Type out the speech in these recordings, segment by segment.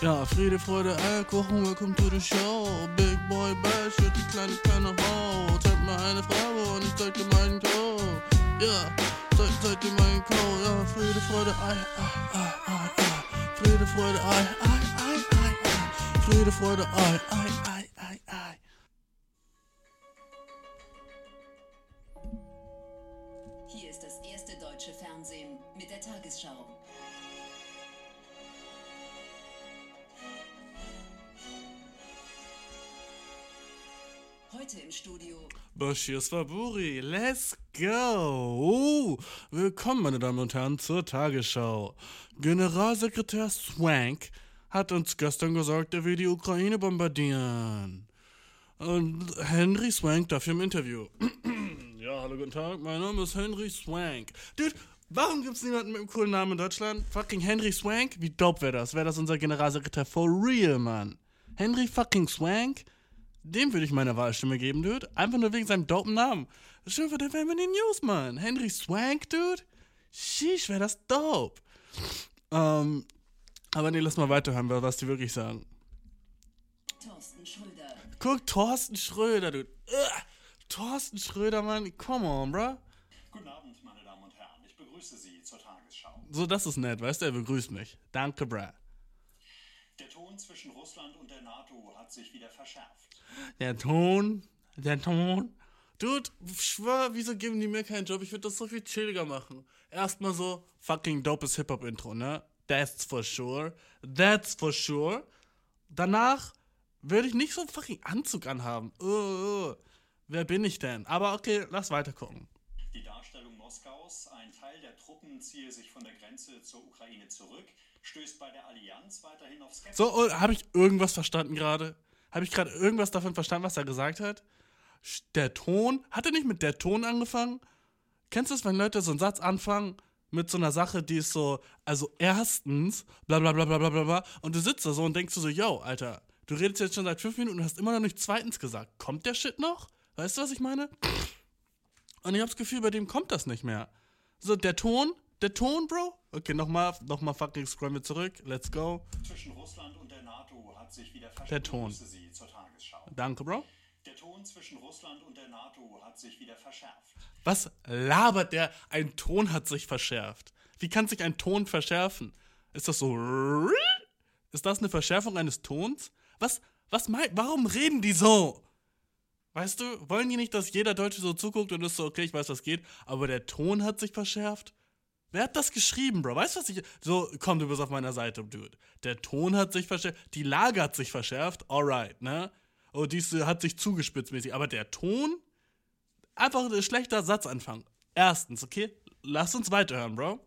Ja, Friede, Freude, Eierkuchen, welcome to the show. Big Boy Bash wird die kleine kleine Ho. Zeig mir eine Frage und ich zeig dir meinen Co. Ja, zeig, zeig dir meinen Co. Ja, Friede, Freude, Ei, Ei, Ei, Ei, Ei. Friede, Freude, Ei, Ei, Ei, Ei, Ei. Friede, Freude, Ei, Ei, Bashir Swaburi, let's go! Willkommen, meine Damen und Herren, zur Tagesschau. Generalsekretär Swank hat uns gestern gesagt, er will die Ukraine bombardieren. Und Henry Swank dafür im Interview. ja, hallo, guten Tag, mein Name ist Henry Swank. Dude, warum gibt's niemanden mit einem coolen Namen in Deutschland? Fucking Henry Swank? Wie dope wäre das? Wäre das unser Generalsekretär for real, Mann? Henry fucking Swank? Dem würde ich meine Wahlstimme geben, Dude. Einfach nur wegen seinem dopen Namen. Schön für den den News, Mann. Henry Swank, Dude. Sheesh, wäre das dope. Ähm, aber nee, lass mal weiterhören, was die wirklich sagen. Thorsten Schröder. Guck, Thorsten Schröder, Dude. Ugh. Thorsten Schröder, Mann. Come on, bro. Guten Abend, meine Damen und Herren. Ich begrüße Sie zur Tagesschau. So, das ist nett, weißt du? Er begrüßt mich. Danke, bruh. Der Ton zwischen Russland und der NATO hat sich wieder verschärft. Der Ton, der Ton. Dude, schwör, wieso geben die mir keinen Job? Ich würde das so viel chilliger machen. Erstmal so fucking dopes Hip-Hop-Intro, ne? That's for sure. That's for sure. Danach würde ich nicht so einen fucking Anzug anhaben. Uh, uh. Wer bin ich denn? Aber okay, lass weiter gucken. Die Darstellung Moskaus, ein Teil der Truppen ziehe sich von der Grenze zur Ukraine zurück, stößt bei der Allianz weiterhin auf Skepsis. So, oh, habe ich irgendwas verstanden gerade? Habe ich gerade irgendwas davon verstanden, was er gesagt hat? Der Ton? Hat er nicht mit der Ton angefangen? Kennst du es, wenn Leute so einen Satz anfangen mit so einer Sache, die ist so, also erstens, bla bla bla bla bla bla und du sitzt da so und denkst so, yo, Alter, du redest jetzt schon seit fünf Minuten und hast immer noch nicht zweitens gesagt. Kommt der Shit noch? Weißt du, was ich meine? Und ich habe das Gefühl, bei dem kommt das nicht mehr. So, der Ton, der Ton, Bro? Okay, nochmal, nochmal fucking scrollen wir zurück. Let's go. Zwischen Russland und der NATO hat sich wieder verschärft. Der Ton. Danke, Bro. Der Ton zwischen Russland und der NATO hat sich wieder verschärft. Was labert der? Ein Ton hat sich verschärft. Wie kann sich ein Ton verschärfen? Ist das so? Ist das eine Verschärfung eines Tons? Was, was meint, warum reden die so? Weißt du, wollen die nicht, dass jeder Deutsche so zuguckt und ist so, okay, ich weiß, was geht, aber der Ton hat sich verschärft? Wer hat das geschrieben, Bro? Weißt du, was ich. So, komm, du bist auf meiner Seite, Dude. Der Ton hat sich verschärft, die Lage hat sich verschärft, alright, ne? Oh, dies äh, hat sich zugespitzt mäßig. Aber der Ton? Einfach ein schlechter Satzanfang. Erstens, okay? Lass uns weiterhören, Bro.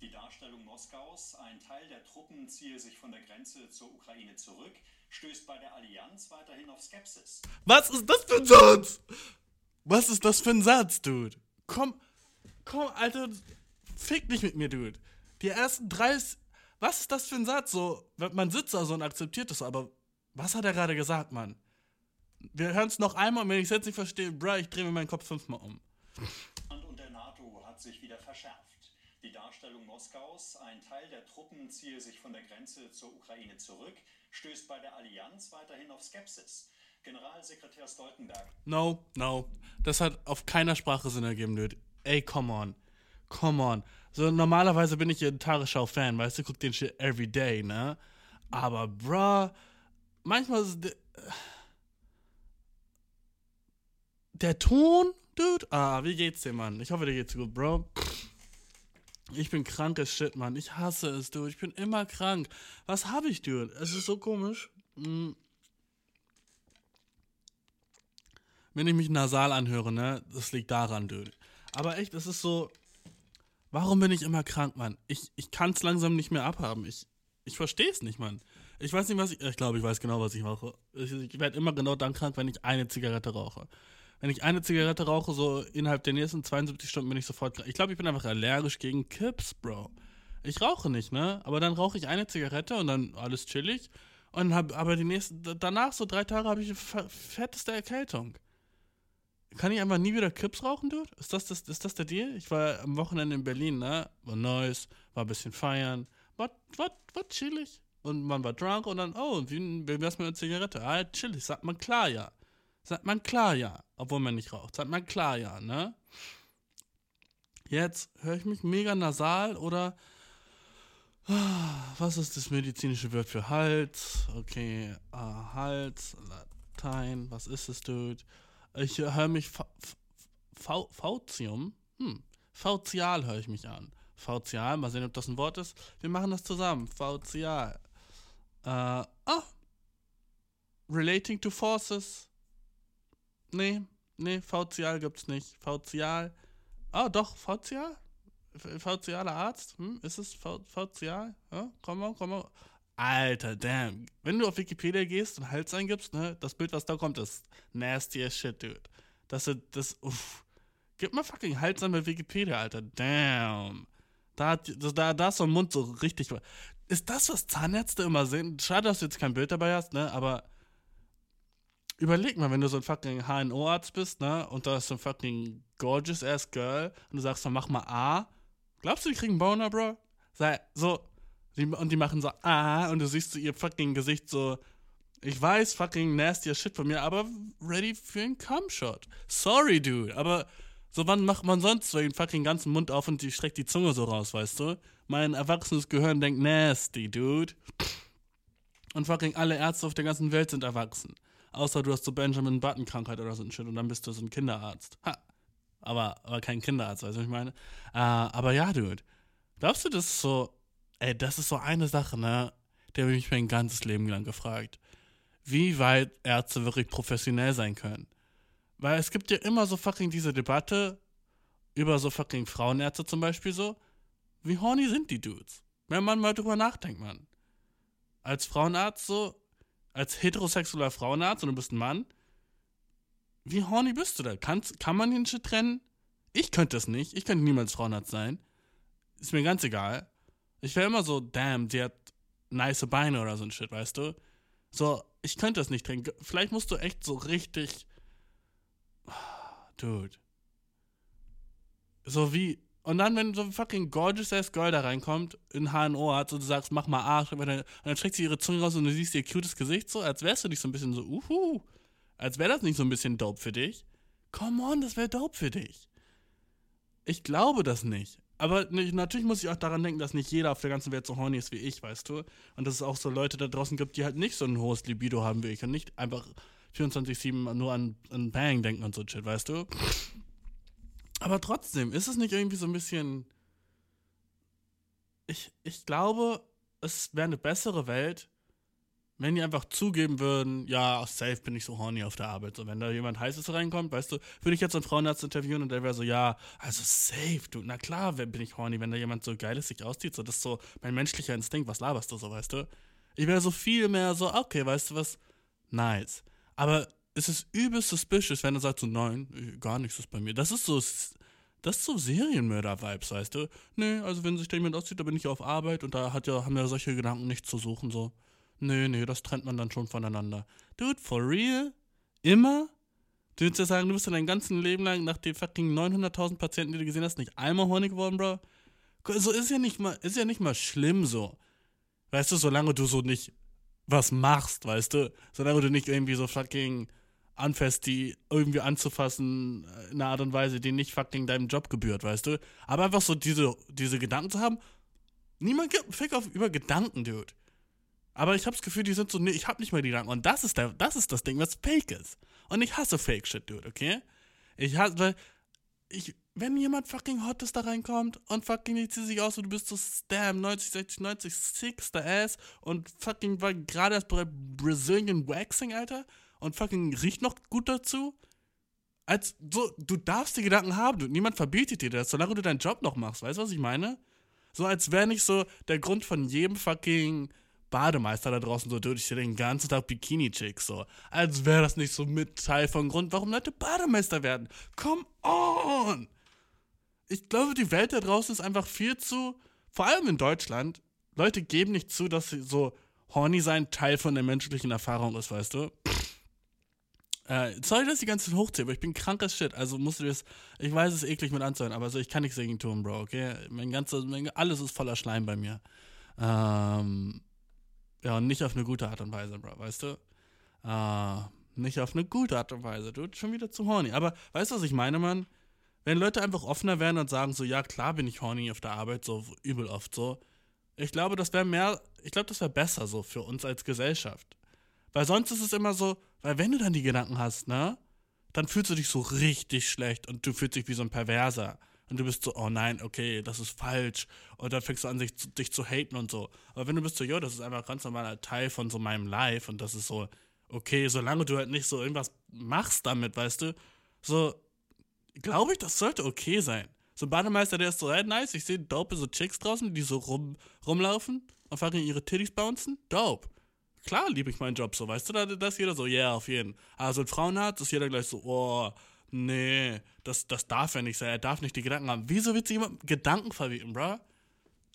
Die Darstellung Moskaus, ein Teil der Truppen ziehe sich von der Grenze zur Ukraine zurück, stößt bei der Allianz weiterhin auf Skepsis. Was ist das für ein Satz? Was ist das für ein Satz, Dude? Komm, komm, Alter, fick nicht mit mir, Dude. Die ersten drei. Was ist das für ein Satz? So, man sitzt da so und akzeptiert das, aber was hat er gerade gesagt, Mann? Wir hören es noch einmal und wenn ich es jetzt nicht verstehe, bruh, ich drehe mir meinen Kopf fünfmal um. Und der NATO hat sich wieder verschärft. Die Darstellung Moskaus, ein Teil der Truppen ziehe sich von der Grenze zur Ukraine zurück, stößt bei der Allianz weiterhin auf Skepsis. Generalsekretär Stoltenberg No, no. Das hat auf keiner Sprache Sinn ergeben, Dude. Ey, come on. Come on. So, normalerweise bin ich ein Tagesschau-Fan, weißt du, guck den Shit every day, ne? Aber, bruh, manchmal ist der, der Ton, Dude. Ah, wie geht's dir, Mann? Ich hoffe, dir geht's gut, Bro. Ich bin krank as shit, Mann. Ich hasse es, Dude. Ich bin immer krank. Was habe ich, Dude? Es ist so komisch. Mm. wenn ich mich nasal anhöre, ne, das liegt daran, Dude. Aber echt, es ist so, warum bin ich immer krank, Mann? Ich, ich kann es langsam nicht mehr abhaben. Ich, ich verstehe es nicht, Mann. Ich weiß nicht, was ich, ich glaube, ich weiß genau, was ich rauche. Ich, ich werde immer genau dann krank, wenn ich eine Zigarette rauche. Wenn ich eine Zigarette rauche, so innerhalb der nächsten 72 Stunden bin ich sofort krank. Ich glaube, ich bin einfach allergisch gegen Kips, Bro. Ich rauche nicht, ne? Aber dann rauche ich eine Zigarette und dann alles chillig. Und hab, aber die nächsten, danach, so drei Tage, habe ich eine fe- fetteste Erkältung. Kann ich einfach nie wieder Kips rauchen, Dude? Ist das, das, ist das der Deal? Ich war am Wochenende in Berlin, ne? War nice, war ein bisschen feiern. War, war, war chillig. und man war drunk und dann, oh, wie, wär's mit einer Zigarette? Ah, chillig, sagt man klar ja. Sagt man klar ja, obwohl man nicht raucht. Sagt man klar ja, ne? Jetzt höre ich mich mega nasal oder was ist das medizinische Wort für Hals? Okay, ah, Hals, Latein, was ist es, Dude? Ich höre mich Fautium, hm, Fautial höre ich mich an. Fautial, mal sehen, ob das ein Wort ist. Wir machen das zusammen. Fautial. Äh, ah. Relating to forces. Nee, nee, Fautial gibt's nicht. Fautial. Ah, doch, Fautial? VCAler Arzt? Hm, ist es VCA? Ja, komm mal, komm mal. Alter, damn. Wenn du auf Wikipedia gehst und Hals eingibst, ne, das Bild, was da kommt, ist nasty as shit, dude. Das ist, das, uff. Gib mal fucking Hals an bei Wikipedia, Alter. Damn. Da, hat, da, da ist so ein Mund so richtig. Ist das, was Zahnärzte immer sehen? Schade, dass du jetzt kein Bild dabei hast, ne, aber überleg mal, wenn du so ein fucking HNO-Arzt bist, ne, und da ist so ein fucking gorgeous ass Girl und du sagst dann, mach mal A Glaubst du, die kriegen Boner, Bro? Sei, so, und die machen so, ah, und du siehst so ihr fucking Gesicht so, ich weiß, fucking nasty Shit von mir, aber ready für einen Cum-Shot. Sorry, dude, aber so, wann macht man sonst so den fucking ganzen Mund auf und die streckt die Zunge so raus, weißt du? Mein erwachsenes Gehirn denkt nasty, dude. Und fucking alle Ärzte auf der ganzen Welt sind erwachsen. Außer du hast so Benjamin Button-Krankheit oder so ein Shit und dann bist du so ein Kinderarzt. Ha aber, aber kein Kinderarzt, weißt du, was ich meine? Äh, aber ja, Dude. Glaubst du, das ist so, ey, das ist so eine Sache, ne? Der habe ich mich mein ganzes Leben lang gefragt. Wie weit Ärzte wirklich professionell sein können. Weil es gibt ja immer so fucking diese Debatte über so fucking Frauenärzte zum Beispiel so. Wie horny sind die Dudes? Wenn man mal drüber nachdenkt, man. Als Frauenarzt so, als heterosexueller Frauenarzt und du bist ein Mann, wie horny bist du da? Kannst, kann man den Shit trennen? Ich könnte es nicht. Ich könnte niemals Frauenarzt sein. Ist mir ganz egal. Ich wäre immer so, damn, die hat nice Beine oder so ein Shit, weißt du? So, ich könnte das nicht trennen. Vielleicht musst du echt so richtig. Dude. So wie. Und dann, wenn so ein fucking gorgeous ass Girl da reinkommt, in HNO hat, und du sagst, mach mal Arsch, und dann streckt sie ihre Zunge raus und du siehst ihr cutes Gesicht so, als wärst du nicht so ein bisschen so, uhu. Als wäre das nicht so ein bisschen dope für dich. Come on, das wäre dope für dich. Ich glaube das nicht. Aber natürlich muss ich auch daran denken, dass nicht jeder auf der ganzen Welt so horny ist wie ich, weißt du? Und dass es auch so Leute da draußen gibt, die halt nicht so ein hohes Libido haben wie ich und nicht einfach 24-7 nur an, an Bang denken und so shit, weißt du? Aber trotzdem, ist es nicht irgendwie so ein bisschen. Ich, ich glaube, es wäre eine bessere Welt, wenn die einfach zugeben würden, ja, safe bin ich so horny auf der Arbeit. So, wenn da jemand heißes reinkommt, weißt du, würde ich jetzt einen Frauenarzt interviewen und der wäre so, ja, also safe, du, na klar, bin ich horny, wenn da jemand so geiles sich auszieht. So, das ist so mein menschlicher Instinkt, was laberst du so, weißt du? Ich wäre so viel mehr so, okay, weißt du was? Nice. Aber es ist übelst suspicious, wenn er sagt so, nein, gar nichts ist bei mir. Das ist so, das ist so Serienmörder-Vibes, weißt du? Nee, also wenn sich da jemand auszieht, da bin ich auf Arbeit und da hat ja, haben ja solche Gedanken nichts zu suchen, so. Nö, nö, das trennt man dann schon voneinander. Dude, for real? Immer? Du willst ja sagen, du bist dein ganzes Leben lang nach den fucking 900.000 Patienten, die du gesehen hast, nicht einmal horny geworden, Bro? So ist ja nicht mal, ist ja nicht mal schlimm so. Weißt du, solange du so nicht was machst, weißt du? Solange du nicht irgendwie so fucking anfäst, die irgendwie anzufassen äh, in einer Art und Weise, die nicht fucking deinem Job gebührt, weißt du? Aber einfach so diese, diese Gedanken zu haben, niemand gibt einen Fick auf über Gedanken, Dude. Aber ich habe das Gefühl, die sind so, nee, ich habe nicht mehr die Gedanken. Und das ist, der, das ist das Ding, was fake ist. Und ich hasse Fake Shit, Dude, okay? Ich hasse, weil, ich, wenn jemand fucking Hottes da reinkommt und fucking die zieht sich aus und du bist so Stam 90, 60, 90, sixter Ass und fucking war gerade erst bei Brazilian Waxing, Alter, und fucking riecht noch gut dazu. Als so, du darfst die Gedanken haben, du, niemand verbietet dir das, solange du deinen Job noch machst, weißt du, was ich meine? So, als wäre nicht so der Grund von jedem fucking Bademeister da draußen so durch den ganzen Tag Bikini-Chicks so. Als wäre das nicht so mit Teil von Grund, warum Leute Bademeister werden. Come on! Ich glaube, die Welt da draußen ist einfach viel zu, vor allem in Deutschland, Leute geben nicht zu, dass sie so horny sein Teil von der menschlichen Erfahrung ist, weißt du? Äh, sorry, dass ich die ganze Zeit hochziehe, aber ich bin krankes Shit. Also musst du das. Ich weiß, es ist eklig mit anzuhören, aber so, ich kann nichts dagegen tun, Bro, okay? Mein ganzes, mein, alles ist voller Schleim bei mir. Ähm, Ja, und nicht auf eine gute Art und Weise, Bro, weißt du? Ah, nicht auf eine gute Art und Weise, du, schon wieder zu horny. Aber weißt du, was ich meine, Mann? Wenn Leute einfach offener werden und sagen so, ja, klar bin ich horny auf der Arbeit, so übel oft so. Ich glaube, das wäre mehr, ich glaube, das wäre besser so für uns als Gesellschaft. Weil sonst ist es immer so, weil wenn du dann die Gedanken hast, ne, dann fühlst du dich so richtig schlecht und du fühlst dich wie so ein Perverser. Und du bist so, oh nein, okay, das ist falsch. Und dann fängst du an, sich, dich zu haten und so. Aber wenn du bist so, jo, das ist einfach ein ganz normaler Teil von so meinem Life und das ist so, okay, solange du halt nicht so irgendwas machst damit, weißt du, so, glaube ich, das sollte okay sein. So ein Bademeister, der ist so, hey, nice, ich sehe dope so Chicks draußen, die so rum, rumlaufen und fucking ihre Titties bouncen. Dope. Klar liebe ich meinen Job so, weißt du, da, da ist jeder so, yeah, auf jeden. Also ein Frauenarzt ist jeder gleich so, oh, nee, das, das darf er nicht sein, er darf nicht die Gedanken haben. Wieso wird sich jemand Gedanken verbieten, bro?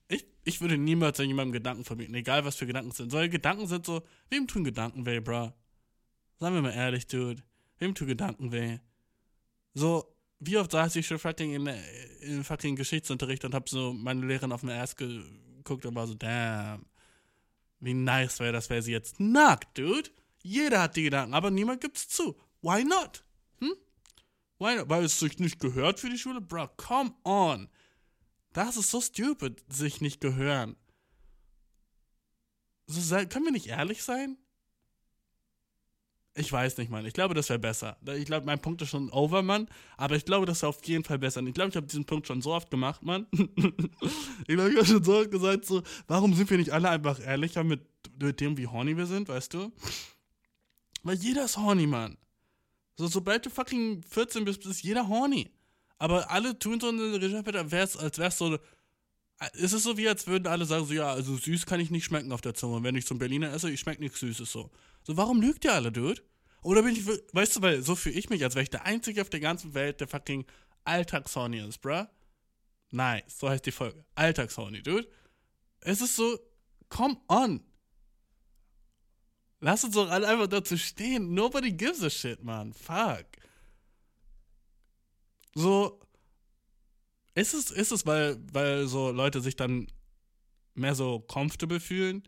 Ich, ich würde niemals jemandem Gedanken verbieten, egal was für Gedanken sind. Solche Gedanken sind so, wem tun Gedanken weh, bro? Sagen wir mal ehrlich, Dude. Wem tun Gedanken weh? So, wie oft saß ich schon fucking in, in fucking Geschichtsunterricht und hab so meine Lehrerin auf den Erst geguckt und war so, damn, wie nice wäre das, wäre sie jetzt nackt, dude. Jeder hat die Gedanken, aber niemand gibt's zu. Why not? Not? Weil es sich nicht gehört für die Schule? Bro, come on. Das ist so stupid, sich nicht gehören. So, können wir nicht ehrlich sein? Ich weiß nicht, Mann. Ich glaube, das wäre besser. Ich glaube, mein Punkt ist schon over, Mann. Aber ich glaube, das wäre auf jeden Fall besser. Und ich glaube, ich habe diesen Punkt schon so oft gemacht, Mann. ich glaube, ich habe schon so oft gesagt, so, warum sind wir nicht alle einfach ehrlicher mit, mit dem, wie horny wir sind, weißt du? Weil jeder ist horny, Mann. So, sobald du fucking 14 bist, ist jeder horny. Aber alle tun so eine Regie, als wäre es so. Es ist so wie, als würden alle sagen, so, ja, also süß kann ich nicht schmecken auf der Zunge. wenn ich zum Berliner esse, ich schmecke nichts Süßes so. So, warum lügt ihr alle, Dude? Oder bin ich, weißt du, weil so fühle ich mich, als wäre ich der Einzige auf der ganzen Welt, der fucking Alltagshorny ist, bruh. Nice, so heißt die Folge. Alltagshorny, Dude. Es ist so, come on. Lass uns doch alle einfach dazu stehen. Nobody gives a shit, man. Fuck. So, ist es, ist es, weil, weil so Leute sich dann mehr so comfortable fühlen?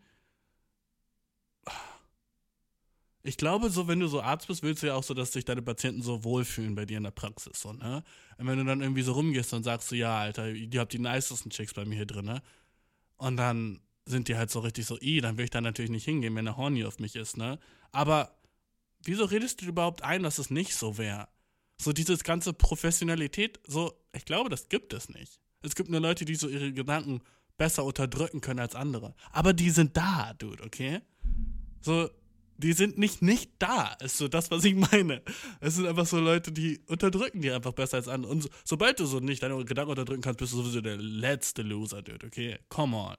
Ich glaube, so, wenn du so Arzt bist, willst du ja auch so, dass sich deine Patienten so wohlfühlen bei dir in der Praxis, so, ne? Und wenn du dann irgendwie so rumgehst und sagst so, ja, Alter, ihr habt die nicesten Chicks bei mir hier drin, ne? Und dann sind die halt so richtig so, i, dann will ich da natürlich nicht hingehen, wenn der Horny auf mich ist, ne? Aber wieso redest du überhaupt ein, dass es nicht so wäre? So dieses ganze Professionalität, so, ich glaube, das gibt es nicht. Es gibt nur Leute, die so ihre Gedanken besser unterdrücken können als andere. Aber die sind da, Dude, okay? So, die sind nicht nicht da, ist so das, was ich meine. Es sind einfach so Leute, die unterdrücken die einfach besser als andere. Und so, sobald du so nicht deine Gedanken unterdrücken kannst, bist du sowieso der letzte Loser, Dude, okay? Come on.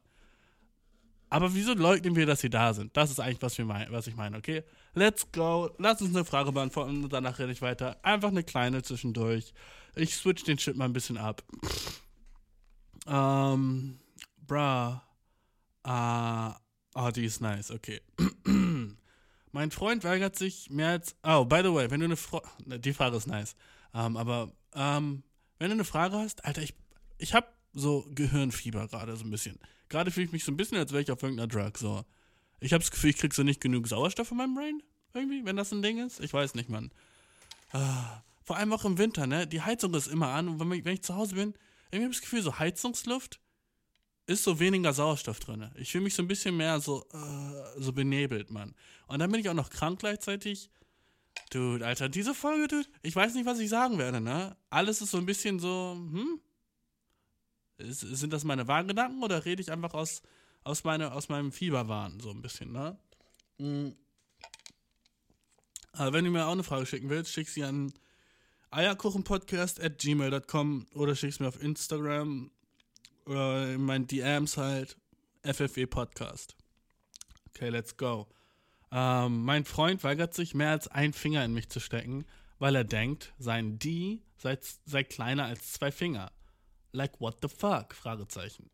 Aber wieso leugnen wir, dass sie da sind? Das ist eigentlich, was, wir mein, was ich meine, okay? Let's go. Lass uns eine Frage beantworten und danach rede ich weiter. Einfach eine kleine zwischendurch. Ich switch den Shit mal ein bisschen ab. Ähm, bruh. Ah, uh, oh, die ist nice, okay. Mein Freund weigert sich mehr als. Oh, by the way, wenn du eine Frage. Die Frage ist nice. Ähm, aber ähm, wenn du eine Frage hast, Alter, ich, ich hab so Gehirnfieber gerade so ein bisschen. Gerade fühle ich mich so ein bisschen, als wäre ich auf irgendeiner Drug. So. Ich habe das Gefühl, ich krieg so nicht genug Sauerstoff in meinem Brain. Irgendwie, wenn das ein Ding ist. Ich weiß nicht, Mann. Ah, vor allem auch im Winter, ne? Die Heizung ist immer an und wenn ich, wenn ich zu Hause bin, irgendwie habe ich das Gefühl, so Heizungsluft ist so weniger Sauerstoff drin. Ich fühle mich so ein bisschen mehr so, uh, so benebelt, Mann. Und dann bin ich auch noch krank gleichzeitig. Dude, Alter, diese Folge, Dude, ich weiß nicht, was ich sagen werde, ne? Alles ist so ein bisschen so, hm? Ist, sind das meine wahren Gedanken oder rede ich einfach aus, aus, meine, aus meinem Fieberwahn so ein bisschen, ne? Mhm. Aber wenn du mir auch eine Frage schicken willst, schick sie an eierkuchenpodcast at gmail.com oder schick sie mir auf Instagram oder in meinen DMs halt FFW Podcast. Okay, let's go. Ähm, mein Freund weigert sich, mehr als einen Finger in mich zu stecken, weil er denkt, sein D sei, sei kleiner als zwei Finger. Like what the fuck? Fragezeichen.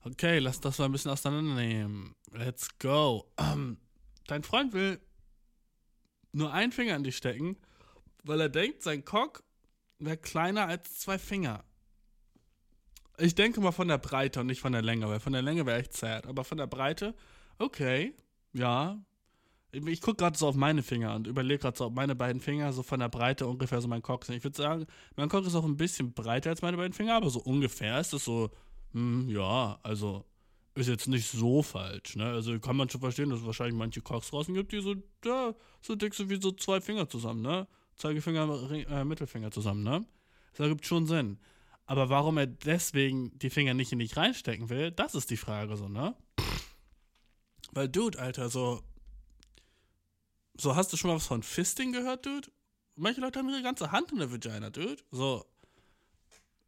Okay, lass das mal ein bisschen auseinandernehmen. Let's go. Ähm, dein Freund will nur einen Finger in dich stecken, weil er denkt, sein Cock wäre kleiner als zwei Finger. Ich denke mal von der Breite und nicht von der Länge, weil von der Länge wäre echt sad. Aber von der Breite, Okay, ja. Ich, gucke gerade so auf meine Finger und überlege gerade so, ob meine beiden Finger so von der Breite ungefähr so mein Cock sind. Ich würde sagen, mein Cock ist auch ein bisschen breiter als meine beiden Finger, aber so ungefähr ist es so, hm, ja, also ist jetzt nicht so falsch, ne? Also kann man schon verstehen, dass es wahrscheinlich manche Cocks draußen gibt, die so, ja, so dick sind wie so zwei Finger zusammen, ne? Zeigefinger, äh, Mittelfinger zusammen, ne? Das ergibt schon Sinn. Aber warum er deswegen die Finger nicht in dich reinstecken will, das ist die Frage, so, ne? Weil, Dude, Alter, so. So, hast du schon mal was von Fisting gehört, Dude? Manche Leute haben ihre ganze Hand in der Vagina, Dude. So.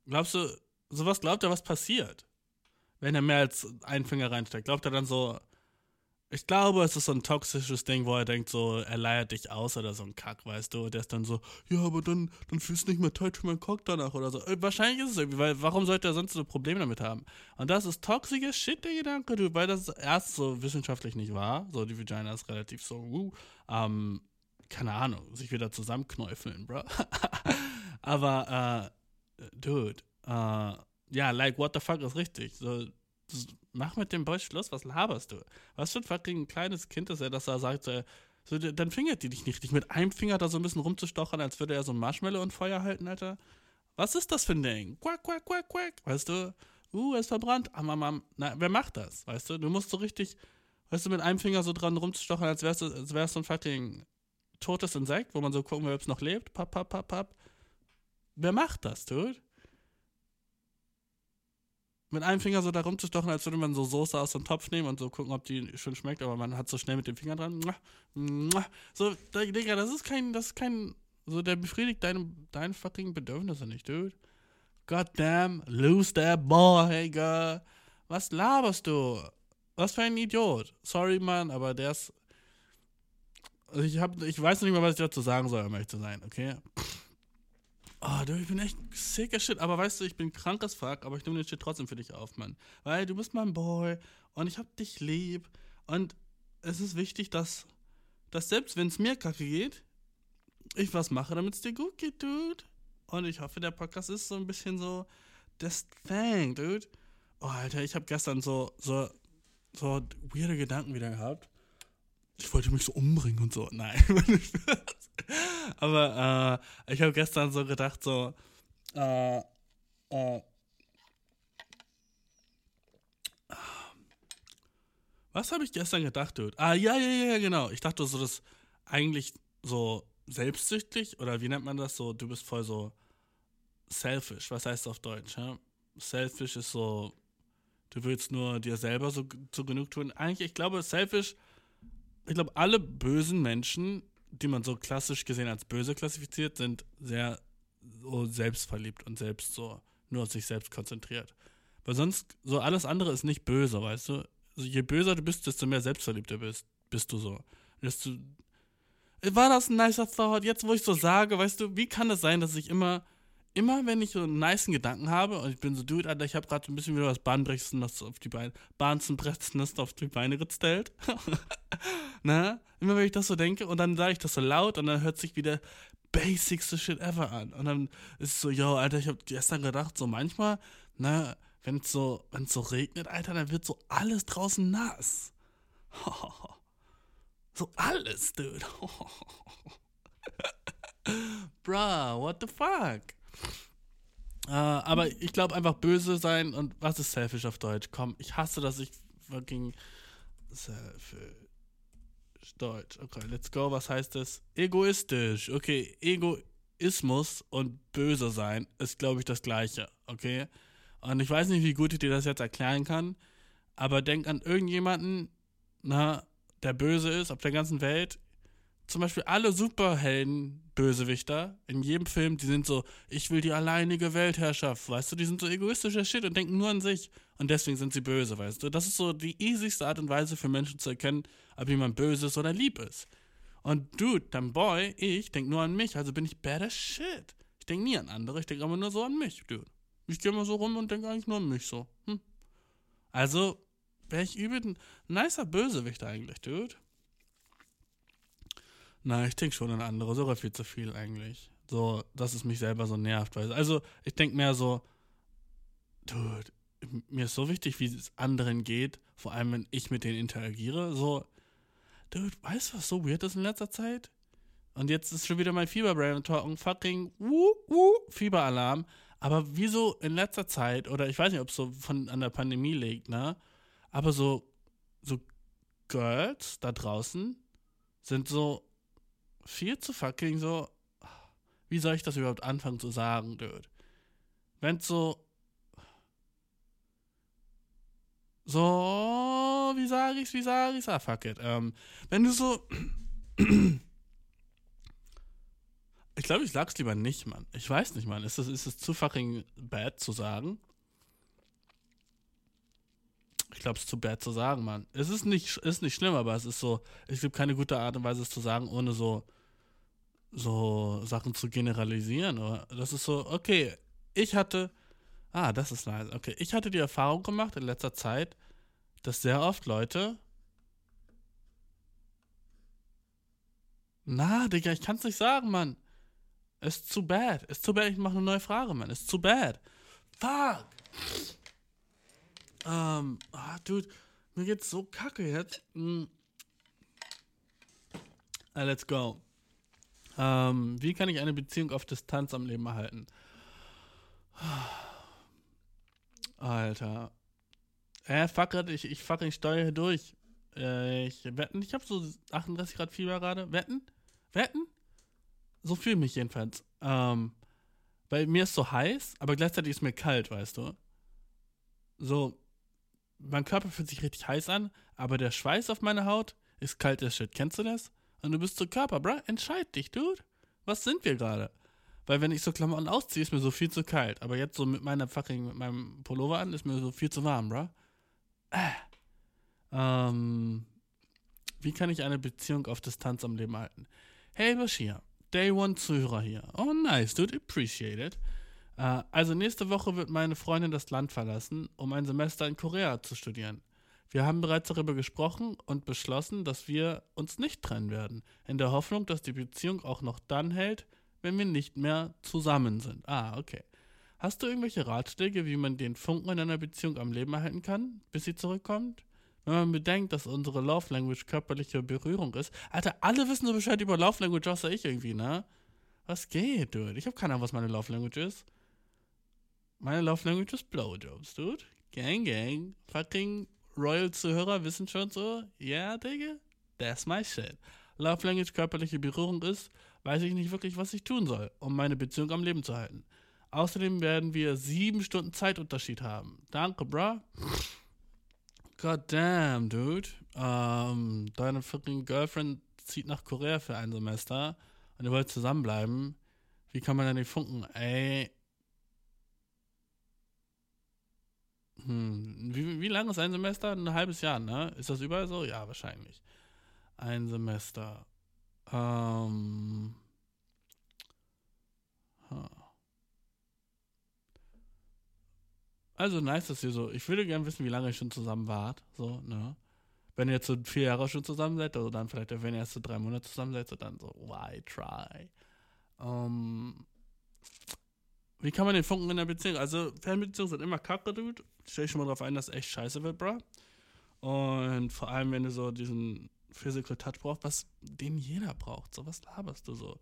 Glaubst du, sowas glaubt er, was passiert? Wenn er mehr als einen Finger reinsteckt. Glaubt er dann so. Ich glaube, es ist so ein toxisches Ding, wo er denkt, so, er leiert dich aus oder so ein Kack, weißt du? Der ist dann so, ja, aber dann, dann fühlst du nicht mehr tight für meinen Cock danach oder so. Äh, Wahrscheinlich ist es irgendwie, weil warum sollte er sonst so Probleme damit haben? Und das ist toxischer Shit, der Gedanke, du, weil das erst so wissenschaftlich nicht war. So, die Vagina ist relativ so, uh, ähm, keine Ahnung, sich wieder zusammenknäufeln, bro. aber, äh, dude, äh, ja, like, what the fuck ist richtig? So, mach mit dem Boy Schluss, was laberst du? Was für ein fucking kleines Kind ist er, dass er sagt, so, so, dann fingert die dich nicht richtig. Mit einem Finger da so ein bisschen rumzustochern, als würde er so ein Marshmallow in Feuer halten, Alter. Was ist das für ein Ding? Quack, quack, quack, quack. Weißt du? Uh, er ist verbrannt. Am, am, am. Na, wer macht das? Weißt du? Du musst so richtig, weißt du, mit einem Finger so dran rumzustochern, als wärst du, als wärst du ein fucking totes Insekt, wo man so gucken will, ob es noch lebt. Papp, papp, papp, papp. Wer macht das, dude? Mit einem Finger so da rumzustochen, als würde man so Soße aus dem Topf nehmen und so gucken, ob die schön schmeckt, aber man hat so schnell mit dem Finger dran. So, Digga, das ist kein, das ist kein, so, der befriedigt deine, deine fucking Bedürfnisse nicht, dude. God damn, lose that boy, girl. Was laberst du? Was für ein Idiot. Sorry, Mann, aber der ist. Also ich, hab, ich weiß nicht mehr, was ich dazu sagen soll, um ehrlich zu sein, okay? Oh, du, ich bin echt sick as shit. Aber weißt du, ich bin krank as fuck, aber ich nehme den Shit trotzdem für dich auf, Mann. Weil du bist mein Boy und ich hab dich lieb. Und es ist wichtig, dass, dass selbst wenn es mir kacke geht, ich was mache, damit es dir gut geht, Dude. Und ich hoffe, der Podcast ist so ein bisschen so das Thing, Dude. Oh, Alter, ich habe gestern so, so, so weirde Gedanken wieder gehabt. Ich wollte mich so umbringen und so. Nein, aber äh, ich habe gestern so gedacht, so, äh, äh, was habe ich gestern gedacht, Dude? Ah, ja, ja, ja, genau. Ich dachte so, das eigentlich so selbstsüchtig oder wie nennt man das so? Du bist voll so selfish. Was heißt das auf Deutsch? Ja? Selfish ist so, du willst nur dir selber so zu genug tun. Eigentlich, ich glaube, selfish, ich glaube, alle bösen Menschen, die man so klassisch gesehen als böse klassifiziert, sind sehr so selbstverliebt und selbst so nur auf sich selbst konzentriert. Weil sonst, so alles andere ist nicht böse, weißt du? Also je böser du bist, desto mehr selbstverliebter bist, bist du so. Desto, war das ein nicer Thought? Jetzt, wo ich so sage, weißt du, wie kann es sein, dass ich immer, immer wenn ich so einen nicen Gedanken habe und ich bin so, dude, Alter, ich habe gerade ein bisschen wieder was Bahnbrechendes auf die Beine, Bahnzenbrechendes auf die Beine gestellt. Na? Immer wenn ich das so denke und dann sage ich das so laut und dann hört sich wieder basicste Shit ever an. Und dann ist es so, yo, Alter, ich habe gestern gedacht, so manchmal, na, wenn es so, wenn's so regnet, Alter, dann wird so alles draußen nass. So alles, dude. Bruh, what the fuck? Äh, aber ich glaube einfach böse sein und was ist selfish auf Deutsch? Komm, ich hasse, dass ich fucking selfish. Deutsch. Okay, let's go. Was heißt das? Egoistisch. Okay, Egoismus und böse sein ist, glaube ich, das Gleiche. Okay? Und ich weiß nicht, wie gut ich dir das jetzt erklären kann, aber denk an irgendjemanden, na, der böse ist auf der ganzen Welt. Zum Beispiel alle Superhelden, Bösewichter, in jedem Film, die sind so, ich will die alleinige Weltherrschaft, weißt du, die sind so egoistischer Shit und denken nur an sich. Und deswegen sind sie böse, weißt du. Das ist so die easyste Art und Weise für Menschen zu erkennen, ob jemand böse ist oder lieb ist. Und dude, dein Boy, ich, denk nur an mich, also bin ich bad as shit. Ich denk nie an andere, ich denk aber nur so an mich, dude. Ich gehe mal so rum und denk eigentlich nur an mich so. Hm. Also, wäre ich übel ein nicer Bösewicht eigentlich, dude. Nein, ich denke schon an andere, sogar viel zu viel eigentlich. So, dass es mich selber so nervt. Weil, also, ich denke mehr so, dude, mir ist so wichtig, wie es anderen geht, vor allem wenn ich mit denen interagiere. So, dude, weißt du, was so weird ist in letzter Zeit? Und jetzt ist schon wieder mein Fieberbrain talking fucking wuh, wuh, Fieberalarm. Aber wieso in letzter Zeit, oder ich weiß nicht, ob es so von, an der Pandemie liegt, ne? Aber so, so Girls da draußen sind so viel zu fucking so. Wie soll ich das überhaupt anfangen zu sagen, dude? Wenn's so. So, wie sag ich's, wie sag ich's? Ah, fuck it. Ähm, wenn du so. Ich glaube, ich sag's lieber nicht, Mann. Ich weiß nicht, Mann. Ist es, ist zu fucking bad zu sagen? Ich glaube, es ist zu bad zu sagen, Mann. Es ist nicht, ist nicht schlimm, aber es ist so, es gibt keine gute Art und Weise, es zu sagen, ohne so, so Sachen zu generalisieren. Oder? Das ist so, okay, ich hatte, ah, das ist nice. Okay, ich hatte die Erfahrung gemacht in letzter Zeit, dass sehr oft Leute, na, Digga, ich kann's nicht sagen, Mann. Ist zu bad. Ist zu bad. Ich mache eine neue Frage, Mann. Ist zu bad. Fuck. Ähm, ah, dude, mir geht's so kacke jetzt. Mm. Let's go. Ähm, wie kann ich eine Beziehung auf Distanz am Leben erhalten? Alter. Äh, fuck ich, ich fuck, ich steuere hier durch. Äh, ich wetten, ich habe so 38 Grad Fieber gerade. Wetten? Wetten? So fühle ich mich jedenfalls. Ähm, weil mir ist so heiß, aber gleichzeitig ist mir kalt, weißt du? So, mein Körper fühlt sich richtig heiß an, aber der Schweiß auf meiner Haut ist kalt as shit. Kennst du das? Und du bist so Körper, bruh. Entscheid dich, dude. Was sind wir gerade? Weil wenn ich so Klamotten ausziehe, ist mir so viel zu kalt. Aber jetzt so mit meiner fucking, mit meinem Pullover an, ist mir so viel zu warm, bruh. Äh. Ähm, wie kann ich eine Beziehung auf Distanz am Leben halten? Hey Bashir, Day One Zuhörer hier. Oh nice, dude, appreciate it. Äh, also nächste Woche wird meine Freundin das Land verlassen, um ein Semester in Korea zu studieren. Wir haben bereits darüber gesprochen und beschlossen, dass wir uns nicht trennen werden, in der Hoffnung, dass die Beziehung auch noch dann hält, wenn wir nicht mehr zusammen sind. Ah, okay. Hast du irgendwelche Ratschläge, wie man den Funken in einer Beziehung am Leben erhalten kann, bis sie zurückkommt? Wenn man bedenkt, dass unsere Love Language körperliche Berührung ist. Alter, alle wissen so Bescheid über Love Language, außer ich irgendwie, ne? Was geht, dude? Ich habe keine Ahnung, was meine Love Language ist. Meine Love Language ist Blowjobs, dude. Gang, gang. Fucking Royal-Zuhörer wissen schon so, ja, yeah, Digga, that's my shit. Love Language körperliche Berührung ist, weiß ich nicht wirklich, was ich tun soll, um meine Beziehung am Leben zu halten. Außerdem werden wir sieben Stunden Zeitunterschied haben. Danke, bruh. God damn, dude. Ähm, deine fucking Girlfriend zieht nach Korea für ein Semester und ihr wollt zusammenbleiben. Wie kann man denn nicht funken? Ey. Hm, wie, wie lange ist ein Semester? Ein halbes Jahr, ne? Ist das überall so? Ja, wahrscheinlich. Ein Semester. Ähm. Huh. Also nice, dass ihr so. Ich würde gerne wissen, wie lange ihr schon zusammen wart. So, ne? Wenn ihr jetzt so vier Jahre schon zusammen seid, oder dann vielleicht, wenn ihr erst so drei Monate zusammen seid, so dann so, why try? Um, ähm, wie kann man den Funken in der Beziehung? Also, Fernbeziehungen sind immer kacke, dude. Stell dich schon mal drauf ein, dass es echt scheiße wird, bro. Und vor allem, wenn du so diesen Physical Touch brauchst, was den jeder braucht. So, was laberst du so?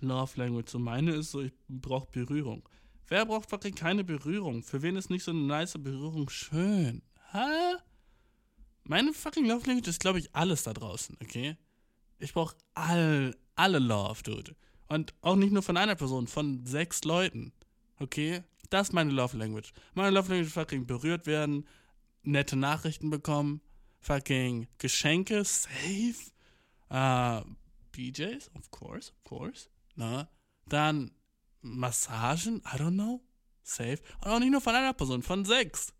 Love Language. So, meine ist so, ich brauche Berührung. Wer braucht fucking keine Berührung? Für wen ist nicht so eine nice Berührung schön? Hä? Meine fucking Love Language ist, glaube ich, alles da draußen, okay? Ich brauche all, alle Love, dude. Und auch nicht nur von einer Person, von sechs Leuten. Okay? Das ist meine Love Language. Meine Love Language ist fucking berührt werden, nette Nachrichten bekommen, fucking Geschenke, safe. Uh, BJs, of course, of course. Na? Dann Massagen, I don't know. Safe. Und auch nicht nur von einer Person, von sechs.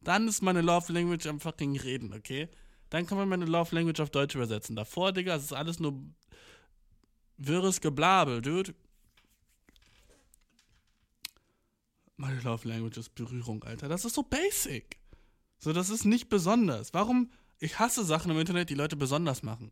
Dann ist meine Love Language am fucking Reden, okay? Dann kann man meine Love Language auf Deutsch übersetzen. Davor, Digga, es ist alles nur wirres Geblabel, dude. Meine Love Language ist Berührung, Alter. Das ist so basic. So, das ist nicht besonders. Warum? Ich hasse Sachen im Internet, die Leute besonders machen.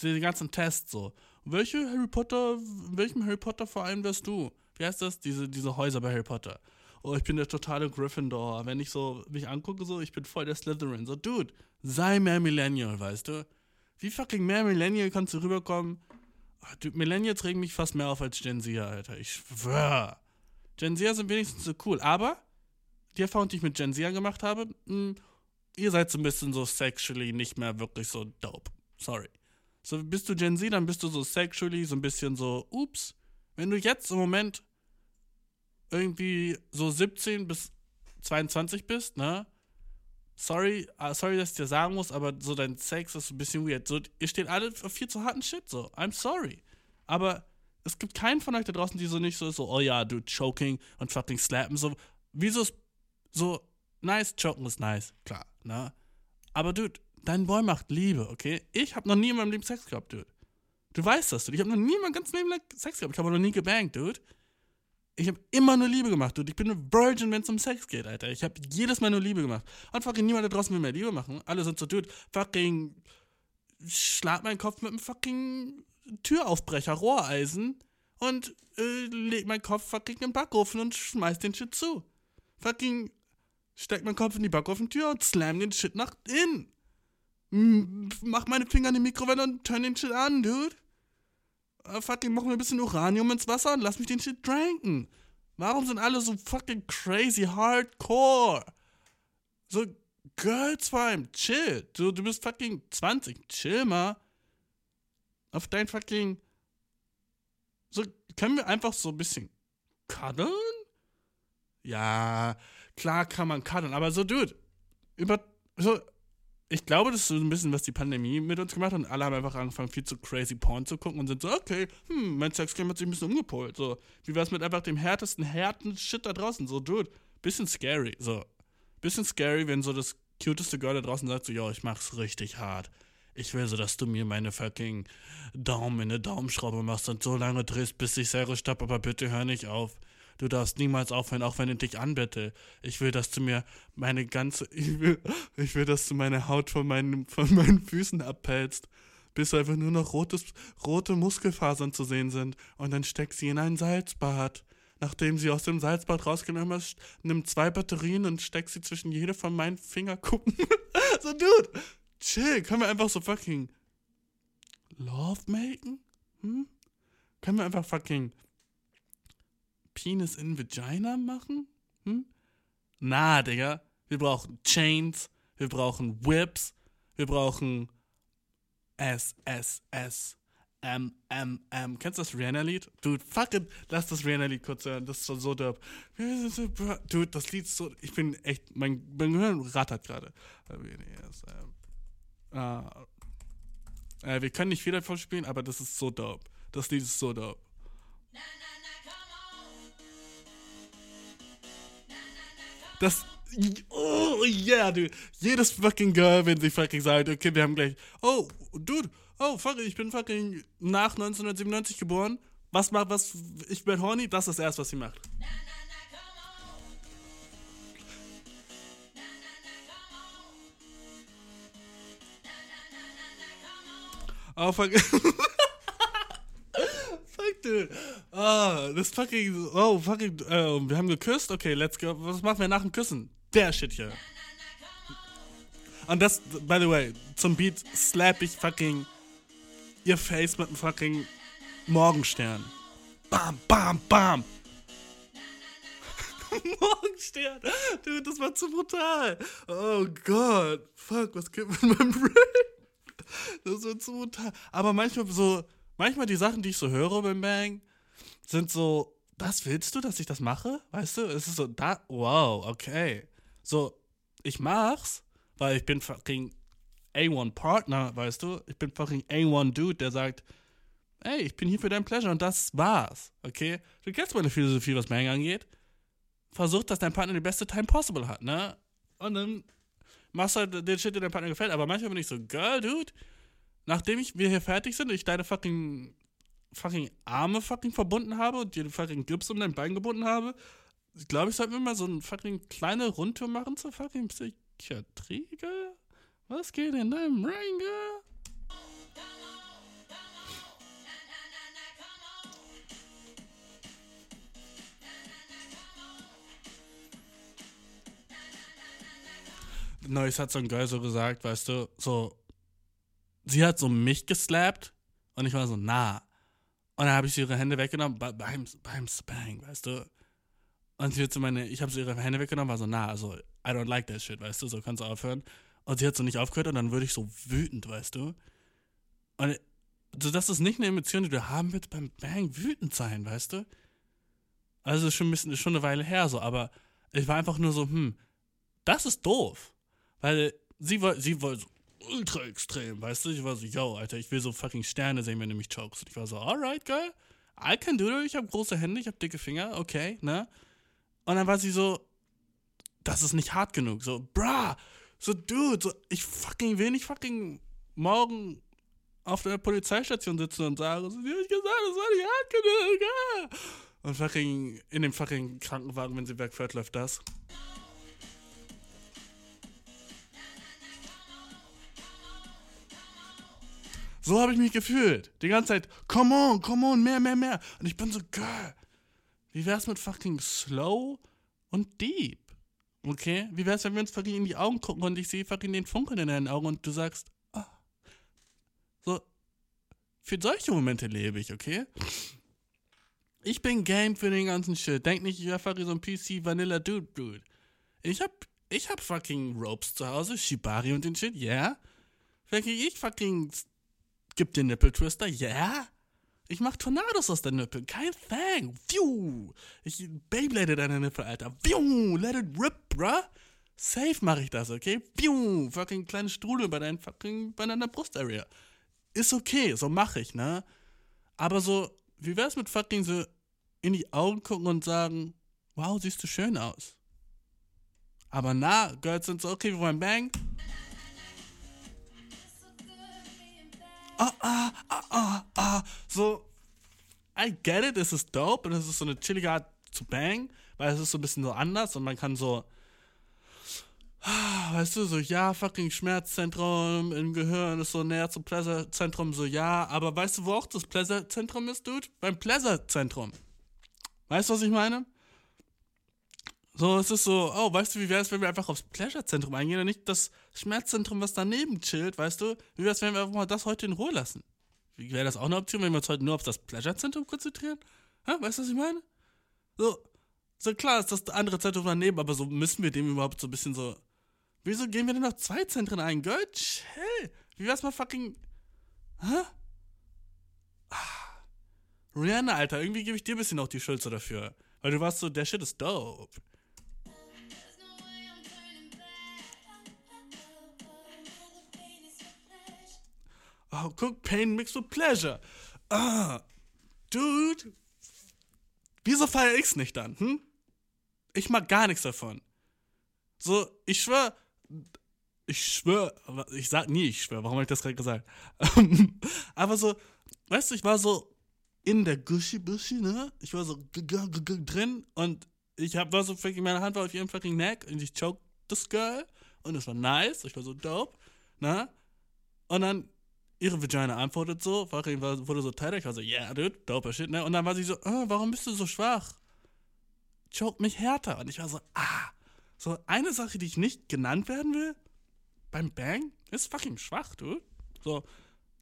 Die ganzen Tests so. Welche Harry Potter, in welchem Harry Potter Verein wärst du? Wie heißt das? Diese, diese Häuser bei Harry Potter. oh, ich bin der totale Gryffindor. Wenn ich so mich angucke, so, ich bin voll der Slytherin. So, Dude, sei mehr Millennial, weißt du? Wie fucking mehr Millennial kannst du rüberkommen? Ach, dude, Millennials regen mich fast mehr auf als Gen Z, Alter. Ich schwör. Gen Z sind wenigstens so cool. Aber die Erfahrung, die ich mit Gen Z gemacht habe, mh, ihr seid so ein bisschen so sexually nicht mehr wirklich so dope. Sorry. So, bist du Gen Z, dann bist du so sexually so ein bisschen so, ups. Wenn du jetzt im Moment irgendwie so 17 bis 22 bist, ne? Sorry, uh, sorry, dass ich dir sagen muss, aber so dein Sex ist ein bisschen weird. So, ihr steht alle auf viel zu harten Shit, so. I'm sorry. Aber es gibt keinen von euch da draußen, die so nicht so ist, so, oh ja, du choking und fucking slappen, so. Wieso ist so, nice, choken ist nice, klar, ne? Aber dude, dein Boy macht Liebe, okay? Ich habe noch nie in meinem Leben Sex gehabt, dude. Du weißt das, dude. Ich habe noch nie in meinem ganzen Leben Sex gehabt. Ich habe noch nie gebankt, dude. Ich habe immer nur Liebe gemacht, dude. Ich bin eine Virgin, wenn es um Sex geht, Alter. Ich habe jedes Mal nur Liebe gemacht. Und fucking niemand da draußen will mehr Liebe machen. Alle sind so, dude, fucking schlag meinen Kopf mit einem fucking Türaufbrecher, Rohreisen und äh, leg meinen Kopf fucking in den Backofen und schmeiß den Shit zu. Fucking steck meinen Kopf in die Backofentür und slam den Shit nach innen. Mach meine Finger in die Mikrowelle und turn den Shit an, dude. Äh, fucking mach mir ein bisschen Uranium ins Wasser und lass mich den Shit tranken. Warum sind alle so fucking crazy hardcore? So, Girls vor allem, chill. Du, du bist fucking 20, chill mal. Auf dein fucking. So, können wir einfach so ein bisschen cuddeln? Ja, klar kann man cuddeln, aber so, dude, über. So, ich glaube, das ist so ein bisschen, was die Pandemie mit uns gemacht hat. Und alle haben einfach angefangen, viel zu crazy Porn zu gucken und sind so, okay, hm, mein Sexgame hat sich ein bisschen umgepolt. So, wie wär's mit einfach dem härtesten, härten Shit da draußen? So, dude, bisschen scary. So, bisschen scary, wenn so das cuteste Girl da draußen sagt, so, yo, ich mach's richtig hart. Ich will so, dass du mir meine fucking Daumen in eine Daumenschraube machst und so lange drehst, bis ich selber stopp, aber bitte hör nicht auf. Du darfst niemals aufhören, auch wenn ich dich anbitte. Ich will, dass du mir meine ganze, ich will, ich will, dass du meine Haut von meinen, von meinen Füßen abpellst, bis einfach nur noch rotes, rote Muskelfasern zu sehen sind. Und dann steck sie in ein Salzbad. Nachdem sie aus dem Salzbad rausgenommen ist, nimm zwei Batterien und steck sie zwischen jede von meinen Fingerkuppen. so, dude, chill. Können wir einfach so fucking Love maken? Hm? Können wir einfach fucking Penis in Vagina machen? Hm? Na, Digga. Wir brauchen Chains, wir brauchen Whips, wir brauchen S, S, S, M, M, M. Kennst du das Rihanna-Lied? Dude, fuck it, lass das Rihanna-Lied kurz hören, das ist so, so dope. Dude, das Lied ist so, ich bin echt, mein, mein Gehirn rattert gerade. Äh, wir können nicht viel davon spielen, aber das ist so dope. Das Lied ist so dope. Das. Oh, yeah, dude. Jedes fucking Girl, wenn sie fucking sagt, okay, wir haben gleich. Oh, dude. Oh, fuck, ich bin fucking nach 1997 geboren. Was macht, was. Ich bin horny, das ist erst, was sie macht. Oh, fuck. fuck, dude. Oh, das fucking. Oh, fucking. Oh, wir haben geküsst? Okay, let's go. Was machen wir nach dem Küssen? Der Shit hier. Und das, by the way, zum Beat slap ich fucking ihr Face mit einem fucking Morgenstern. Bam, bam, bam. Morgenstern. Dude, das war zu brutal. Oh Gott. Fuck, was geht mit meinem Brain? Das wird zu brutal. Aber manchmal so, manchmal die Sachen, die ich so höre beim Bang, sind so, das willst du, dass ich das mache? Weißt du? Es ist so, da, wow, okay. So, ich mach's, weil ich bin fucking A1 Partner, weißt du? Ich bin fucking A1 Dude, der sagt, ey, ich bin hier für dein Pleasure und das war's, okay? Du kennst meine Philosophie, was Bang angeht. Versuch, dass dein Partner die beste Time possible hat, ne? Und dann machst halt den Shit, der deinem Partner gefällt. Aber manchmal bin ich so, Girl, Dude, nachdem ich, wir hier fertig sind und ich deine fucking, fucking Arme fucking verbunden habe und dir fucking Gips um dein Bein gebunden habe, glaube ich, sollten wir mal so eine fucking kleine Rundtour machen zur fucking Psychiatrie, Girl? Was geht in deinem Brain, Girl? Neues hat so ein Girl so gesagt, weißt du, so, sie hat so mich geslappt und ich war so, nah. Und dann habe ich ihre Hände weggenommen beim, beim Spang, weißt du. Und sie hat so meine, ich habe sie ihre Hände weggenommen, war so, nah, also, I don't like that shit, weißt du, so kannst du aufhören. Und sie hat so nicht aufgehört und dann würde ich so wütend, weißt du. Und so, das ist nicht eine Emotion, die du haben willst beim Bang, wütend sein, weißt du. Also schon ein bisschen, schon eine Weile her so, aber ich war einfach nur so, hm, das ist doof. Weil sie war, sie war so ultra extrem, weißt du? Ich war so, yo, Alter, ich will so fucking Sterne sehen, wenn du mich chokest. Und ich war so, alright, girl, I can do it. Ich habe große Hände, ich habe dicke Finger, okay, ne? Und dann war sie so, das ist nicht hart genug. So, bra, so, dude, so, ich fucking will nicht fucking morgen auf der Polizeistation sitzen und sagen, so, wie hab ich gesagt, das war nicht hart genug, ja. Und fucking in dem fucking Krankenwagen, wenn sie wegfährt, läuft das. So habe ich mich gefühlt. Die ganze Zeit, come on, come on, mehr, mehr, mehr. Und ich bin so, girl, wie wär's mit fucking slow und deep? Okay? Wie wär's, wenn wir uns fucking in die Augen gucken und ich sehe fucking den Funkeln in deinen Augen und du sagst, ah. So, für solche Momente lebe ich, okay? Ich bin game für den ganzen Shit. Denk nicht, ich wäre fucking so ein PC Vanilla Dude, Dude. Ich hab, ich hab fucking Ropes zu Hause, Shibari und den Shit. Yeah. Fucking, ich fucking gib den Nippeltwister, ja. Yeah. Ich mach Tornados aus der Nippel, kein Thing. Phew. Ich Beyblade deine Nippel, Alter. Phew. Let it rip, bruh. Safe mache ich das, okay? Phew. Fucking kleine Strudel bei deinen fucking, bei deiner Brustarea. Ist okay, so mache ich, ne? Aber so, wie wär's mit fucking so in die Augen gucken und sagen, wow, siehst du schön aus. Aber na, Girls sind so, okay, wir wollen Bang. Ah, ah, ah, ah, ah. So, I get it, es ist dope und es ist so eine chillige Art zu bang, weil es ist so ein bisschen so anders und man kann so, weißt du, so, ja, fucking Schmerzzentrum im Gehirn ist so näher zum Pleasure-Zentrum, so, ja, aber weißt du, wo auch das Pleasure-Zentrum ist, Dude? Beim Pleasure-Zentrum. Weißt du, was ich meine? So, es ist so, oh, weißt du, wie wäre es, wenn wir einfach aufs Pleasure-Zentrum eingehen und nicht das Schmerzzentrum, was daneben chillt, weißt du? Wie wäre es, wenn wir einfach mal das heute in Ruhe lassen? Wäre das auch eine Option, wenn wir uns heute nur auf das Pleasure-Zentrum konzentrieren? Ha? Weißt du, was ich meine? So, so klar ist das andere Zentrum daneben, aber so müssen wir dem überhaupt so ein bisschen so. Wieso gehen wir denn noch zwei Zentren ein? Girl, chill. Wie wär's mal fucking. Hä? Ah. Rihanna, Alter, irgendwie gebe ich dir ein bisschen auch die Schuld so dafür. Weil du warst so, der Shit ist dope. Oh, guck, Pain mixed with Pleasure. Ah, dude. Wieso feiere ich's nicht dann, hm? Ich mag gar nichts davon. So, ich schwör, ich schwör, ich sag nie, ich schwör, warum habe ich das gerade gesagt? Aber so, weißt du, ich war so in der Gushi-Bushi, ne? Ich war so drin und ich hab, war so, meine Hand war auf ihrem fucking Neck und ich choked das Girl und es war nice, ich war so dope, ne? Und dann ihre Vagina antwortet so, fucking wurde so ich war so, yeah, dude, dope shit, ne? Und dann war sie so, oh, warum bist du so schwach? Choke mich härter. Und ich war so, ah. So, eine Sache, die ich nicht genannt werden will, beim Bang, ist fucking schwach, du. So,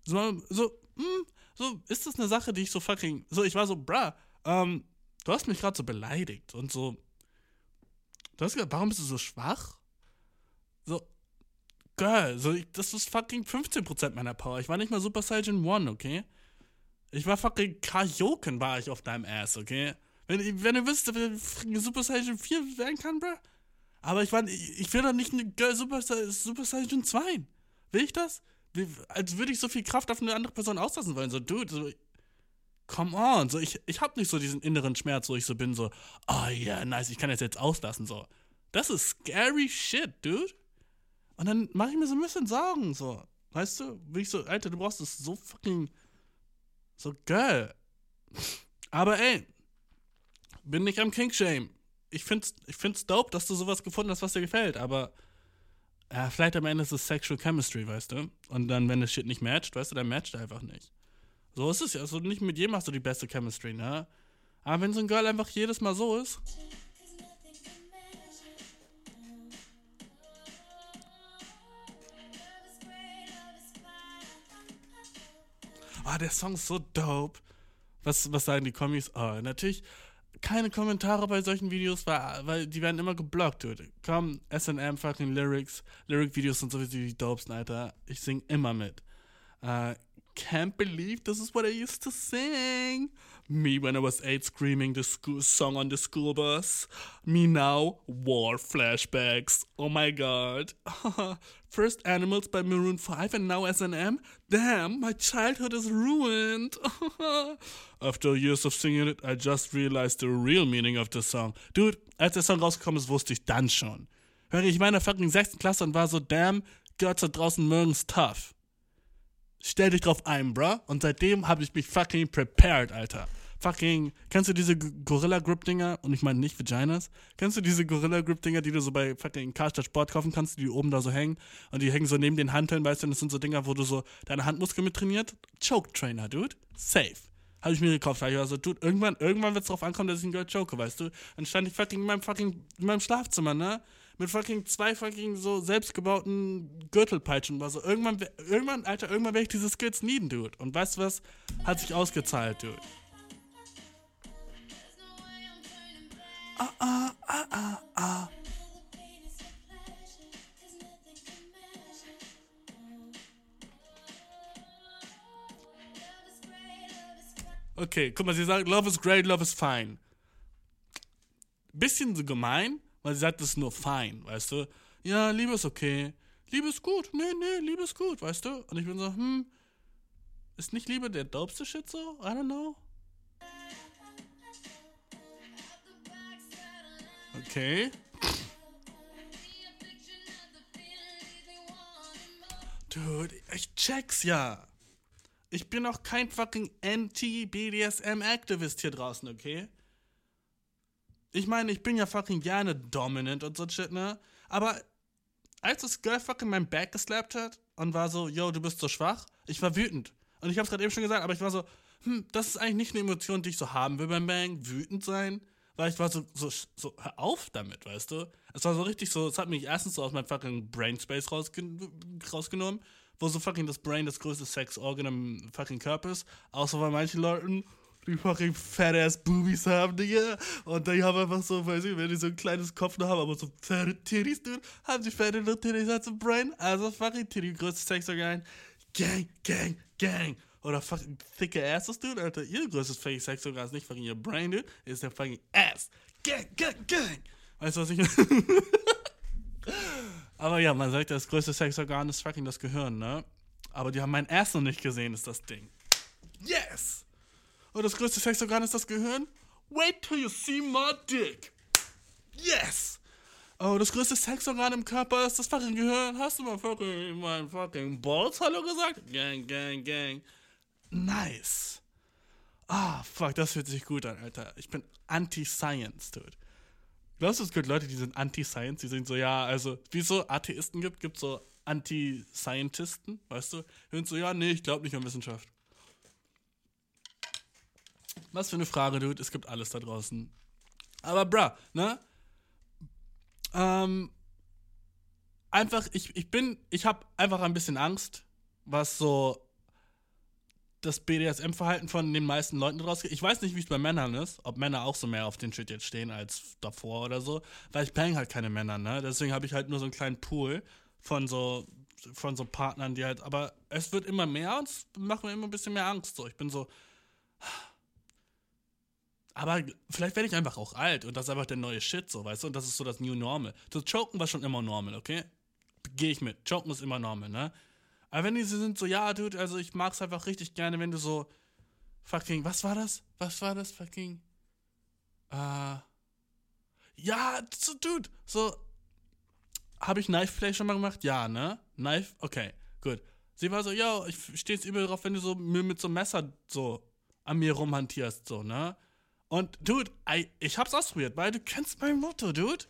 so, so, hm, so, ist das eine Sache, die ich so fucking, so, ich war so, bruh, ähm, du hast mich gerade so beleidigt und so, du hast gesagt, warum bist du so schwach? Girl, so, ich, das ist fucking 15% meiner Power. Ich war nicht mal Super Saiyan 1, okay? Ich war fucking Kajoken war ich auf deinem Ass, okay? Wenn, wenn ihr wisst, wie Super Saiyan 4 werden kann, bruh. Aber ich war, ich, ich will doch nicht eine Girl Super, Super Saiyan 2. Will ich das? als würde ich so viel Kraft auf eine andere Person auslassen wollen. So, dude, so, come on. So, ich, ich hab nicht so diesen inneren Schmerz, wo ich so bin, so, oh yeah, nice, ich kann das jetzt auslassen. So, das ist scary shit, dude. Und dann mache ich mir so ein bisschen Sorgen, so. Weißt du? Wie ich so, Alter, du brauchst das so fucking. So geil. Aber ey, bin nicht am King-Shame. Ich find's, ich find's dope, dass du sowas gefunden hast, was dir gefällt, aber ja, vielleicht am Ende ist es Sexual Chemistry, weißt du? Und dann, wenn das Shit nicht matcht, weißt du, dann matcht er einfach nicht. So ist es ja. Also nicht mit jedem hast du die beste Chemistry, ne? Aber wenn so ein Girl einfach jedes Mal so ist. Ah, der Song ist so dope. Was, was sagen die Kommis? Oh, natürlich keine Kommentare bei solchen Videos, weil, weil die werden immer geblockt, dude. Komm, SM fucking Lyrics. Lyric-Videos sind sowieso die dopesten, Alter. Ich sing immer mit. Uh, can't believe this is what I used to sing. Me when I was eight screaming the school song on the school bus. Me now, war flashbacks. Oh my god. First Animals by Maroon 5 and now SNM? Damn, my childhood is ruined. After years of singing it, I just realized the real meaning of the song. Dude, als der Song rausgekommen ist, wusste ich dann schon. Hör ich war in der fucking 6. Klasse und war so, damn, da draußen mögen's tough stell dich drauf ein, bruh. Und seitdem habe ich mich fucking prepared, Alter. Fucking, kennst du diese Gorilla Grip Dinger? Und ich meine nicht Vaginas. Kennst du diese Gorilla Grip Dinger, die du so bei fucking Karstadt Sport kaufen kannst, die oben da so hängen? Und die hängen so neben den Hanteln, weißt du? Und das sind so Dinger, wo du so deine Handmuskeln mit trainiert. Choke Trainer, dude. Safe. Habe ich mir gekauft. Habe ich also, dude, irgendwann, irgendwann wird es drauf ankommen, dass ich ein Girl choke, weißt du? Dann stand ich fucking in meinem fucking, in meinem Schlafzimmer, ne? Mit fucking zwei fucking so selbstgebauten Gürtelpeitschen war so. Irgendwann, irgendwann, Alter, irgendwann werde ich diese Skills needen, Dude. Und weißt du was? Hat sich ausgezahlt, Dude. Ah, ah, ah, ah, ah. Okay, guck mal, sie sagt, Love is great, love is fine. Bisschen so gemein, weil sie sagt, das ist nur fein, weißt du? Ja, Liebe ist okay. Liebe ist gut. Nee, nee, Liebe ist gut, weißt du? Und ich bin so, hm, ist nicht Liebe der dopeste Shit so? I don't know. Okay. Dude, ich check's ja. Ich bin auch kein fucking Anti-BDSM-Activist hier draußen, okay? Ich meine, ich bin ja fucking gerne dominant und so shit, ne? Aber als das Girl fucking mein Back geslappt hat und war so, yo, du bist so schwach, ich war wütend. Und ich hab's gerade eben schon gesagt, aber ich war so, hm, das ist eigentlich nicht eine Emotion, die ich so haben will beim Bang, wütend sein. Weil ich war so, so, so, hör auf damit, weißt du? Es war so richtig so, es hat mich erstens so aus meinem fucking Brainspace rausgen rausgenommen, wo so fucking das Brain das größte Sexorgan im fucking Körper ist. Außer bei manchen Leuten die fucking fat-ass Boobies haben, Digga. Und die haben einfach so, weiß ich, wenn die so ein kleines Kopf noch haben, aber so fette Titties, dude, haben die fette Titties als ein Brain. Also fucking Titty, größtes Sexorgan. Gang, gang, gang. Oder fucking thicke Asses, dude, Alter. Ihr größtes fucking Sexorgan ist nicht fucking ihr Brain, dude, ist der fucking Ass. Gang, gang, gang. Weißt du, was ich meine? Aber ja, man sagt, das größte Sexorgan ist fucking das Gehirn, ne? Aber die haben mein Ass noch nicht gesehen, ist das Ding. Yes! Und das größte Sexorgan ist das Gehirn? Wait till you see my dick. Yes! Oh, das größte Sexorgan im Körper ist das fucking Gehirn. Hast du mal fucking mein fucking Balls Hallo gesagt? Gang, gang, gang. Nice. Ah, fuck, das fühlt sich gut an, Alter. Ich bin anti-Science, dude. Glaubst du, es gibt Leute, die sind anti-Science? Die sind so, ja, also, wie es so Atheisten gibt, gibt es so Anti-Scientisten, weißt du? Die sind so, ja, nee, ich glaube nicht an Wissenschaft. Was für eine Frage, Dude. Es gibt alles da draußen. Aber, bruh, ne? Ähm, einfach, ich, ich bin, ich habe einfach ein bisschen Angst, was so das BDSM-Verhalten von den meisten Leuten draus geht. Ich weiß nicht, wie es bei Männern ist, ob Männer auch so mehr auf den Shit jetzt stehen als davor oder so, weil ich bang halt keine Männer, ne? Deswegen habe ich halt nur so einen kleinen Pool von so von so Partnern, die halt, aber es wird immer mehr und es macht mir immer ein bisschen mehr Angst. So, ich bin so, aber vielleicht werde ich einfach auch alt und das ist einfach der neue Shit, so, weißt du? Und das ist so das New Normal. Das Choken war schon immer normal, okay? Gehe ich mit. Choken ist immer normal, ne? Aber wenn die sind so, ja, Dude, also ich mag es einfach richtig gerne, wenn du so fucking, was war das? Was war das? Fucking, äh, ja, so, Dude, so, habe ich Knife Play schon mal gemacht? Ja, ne? Knife, okay, gut. Sie war so, ja, ich stehe jetzt übel drauf, wenn du so mit so einem Messer so an mir rumhantierst, so, ne? Und, Dude, I, ich hab's ausprobiert, weil du kennst mein Motto, Dude.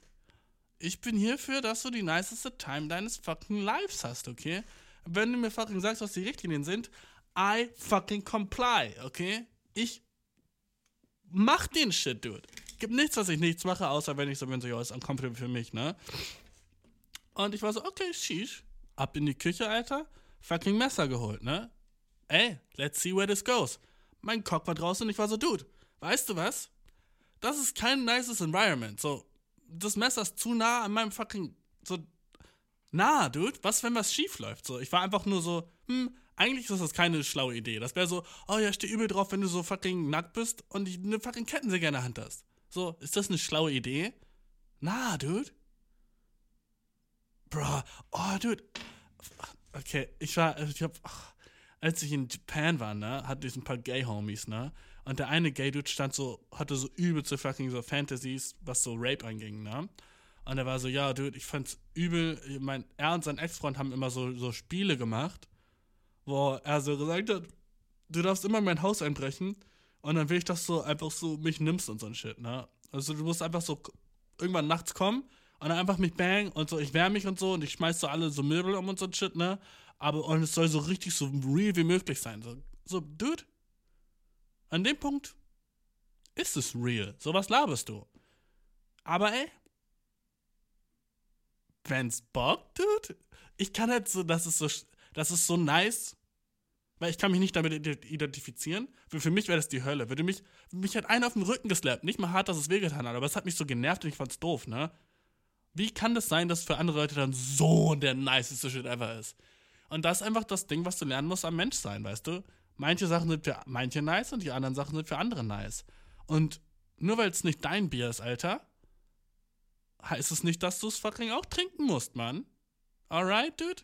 Ich bin hierfür, dass du die niceste Time deines fucking Lives hast, okay? Wenn du mir fucking sagst, was die Richtlinien sind, I fucking comply, okay? Ich mach den Shit, Dude. Gibt nichts, was ich nichts mache, außer wenn ich so bin, so, ja, ist uncomfortable für mich, ne? Und ich war so, okay, sheesh. Ab in die Küche, Alter. Fucking Messer geholt, ne? ey, let's see where this goes. Mein Cock war draußen und ich war so, Dude, weißt du was? Das ist kein nices Environment. So, das Messer ist zu nah an meinem fucking, so, nah, Dude. Was, wenn was schief läuft? So, ich war einfach nur so, hm, eigentlich ist das keine schlaue Idee. Das wäre so, oh ja, steh übel drauf, wenn du so fucking nackt bist und eine fucking Kettensäge in der Hand hast. So, ist das eine schlaue Idee? Na, Dude. Bro, oh, Dude. Okay, ich war, ich hab, als ich in Japan war, ne, hatte ich ein paar Gay-Homies, ne, und der eine Gay-Dude stand so, hatte so übelste fucking so Fantasies, was so Rape anging, ne, und er war so, ja, Dude, ich fand's übel, mein, er und sein Ex-Freund haben immer so, so Spiele gemacht, wo er so gesagt hat, du darfst immer in mein Haus einbrechen und dann will ich, dass du einfach so mich nimmst und so ein Shit, ne, also du musst einfach so irgendwann nachts kommen und dann einfach mich bang und so, ich wärme mich und so und ich schmeiß so alle so Möbel um und so ein Shit, ne? Aber und es soll so richtig so real wie möglich sein. So, so Dude, an dem Punkt ist es real. So was laberst du. Aber ey, wenn's Bock, Dude, ich kann halt so, das ist so, das ist so nice, weil ich kann mich nicht damit identifizieren. Für, für mich wäre das die Hölle. Würde mich, mich hat einer auf den Rücken geslappt. Nicht mal hart, dass es wehgetan hat, aber es hat mich so genervt und ich fand's doof, ne? Wie kann das sein, dass für andere Leute dann so der niceste Shit ever ist? Und das ist einfach das Ding, was du lernen musst am Menschsein, weißt du? Manche Sachen sind für manche nice und die anderen Sachen sind für andere nice. Und nur weil es nicht dein Bier ist, Alter, heißt es nicht, dass du es fucking auch trinken musst, Mann. Alright, dude?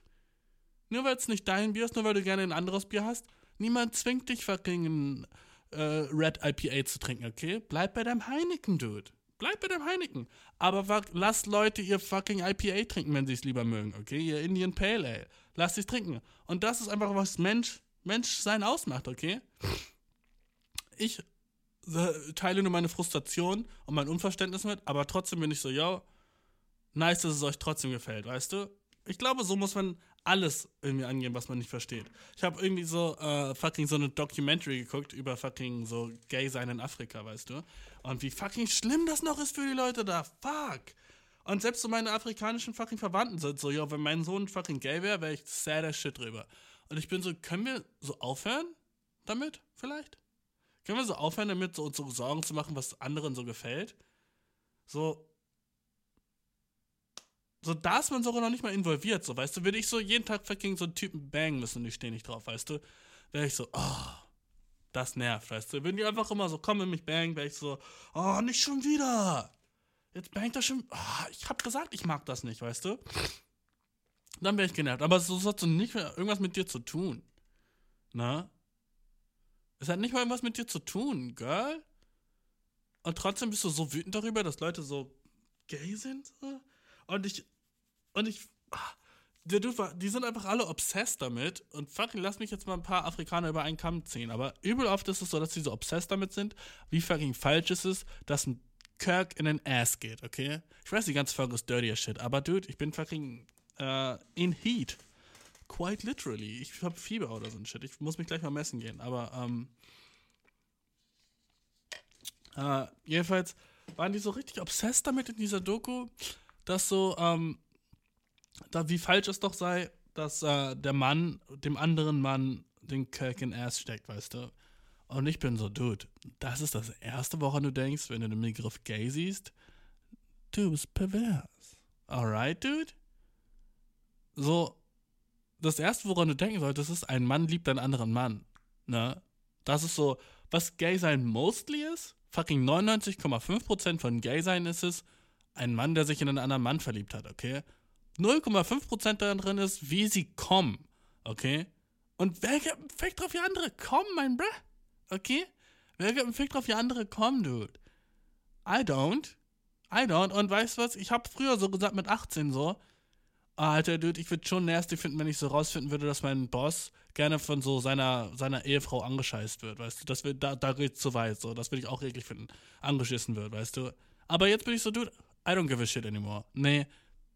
Nur weil es nicht dein Bier ist, nur weil du gerne ein anderes Bier hast, niemand zwingt dich fucking ein äh, Red IPA zu trinken, okay? Bleib bei deinem Heineken, dude. Bleib bei deinem Heineken. Aber lass Leute ihr fucking IPA trinken, wenn sie es lieber mögen, okay? Ihr Indian Pale Ale. Lass sie es trinken. Und das ist einfach, was Mensch, Menschsein ausmacht, okay? Ich äh, teile nur meine Frustration und mein Unverständnis mit, aber trotzdem bin ich so, yo, nice, dass es euch trotzdem gefällt, weißt du? Ich glaube, so muss man alles irgendwie angehen, was man nicht versteht. Ich habe irgendwie so äh, fucking so eine Documentary geguckt über fucking so Gay sein in Afrika, weißt du? Und wie fucking schlimm das noch ist für die Leute da. Fuck. Und selbst so meine afrikanischen fucking Verwandten sind so, ja, wenn mein Sohn fucking gay wäre, wäre ich sad as shit drüber. Und ich bin so, können wir so aufhören damit vielleicht? Können wir so aufhören damit, so uns so Sorgen zu machen, was anderen so gefällt? So, so, da ist man sogar noch nicht mal involviert, so, weißt du, würde ich so jeden Tag fucking so einen Typen bangen müssen und ich stehe nicht drauf, weißt du, wäre ich so, oh, das nervt, weißt du, würden die einfach immer so kommen und mich bangen, wäre ich so, oh, nicht schon wieder, jetzt bangt er schon, oh, ich hab gesagt, ich mag das nicht, weißt du, dann wäre ich genervt, aber so hat so nicht mehr irgendwas mit dir zu tun, na, es hat nicht mal irgendwas mit dir zu tun, Girl, und trotzdem bist du so wütend darüber, dass Leute so gay sind? Und ich. Und ich. Die, die sind einfach alle obsessed damit. Und fucking lass mich jetzt mal ein paar Afrikaner über einen Kamm ziehen. Aber übel oft ist es so, dass die so obsessed damit sind, wie fucking falsch es ist, dass ein Kirk in den Ass geht, okay? Ich weiß, die ganze Folge ist dirty as shit. Aber dude, ich bin fucking uh, in heat. Quite literally. Ich hab Fieber oder so ein Shit. Ich muss mich gleich mal messen gehen. Aber, ähm. Uh, jedenfalls waren die so richtig obsessed damit in dieser Doku dass so, ähm, da wie falsch es doch sei, dass äh, der Mann dem anderen Mann den Kirk in Ass steckt, weißt du? Und ich bin so, Dude, das ist das erste, woran du denkst, wenn du den Begriff gay siehst. Du bist pervers. Alright, Dude? So, das erste, woran du denken solltest, ist, ein Mann liebt einen anderen Mann. Ne? Das ist so, was gay sein mostly ist. Fucking 99,5% von gay sein ist es, ein Mann, der sich in einen anderen Mann verliebt hat, okay? 0,5% darin ist, wie sie kommen, okay? Und wer gibt einen Fick drauf, wie andere kommen, mein Bruh? Okay? Wer gibt einen Fick drauf, wie andere kommen, dude? I don't. I don't. Und weißt du was? Ich hab früher so gesagt mit 18 so, Alter, Dude, ich würde schon nasty finden, wenn ich so rausfinden würde, dass mein Boss gerne von so seiner, seiner Ehefrau angescheißt wird, weißt du? Das wird, da, da geht's zu weit, so. Das würde ich auch eklig finden. Angeschissen wird, weißt du? Aber jetzt bin ich so, Dude, I don't give a shit anymore. Nee,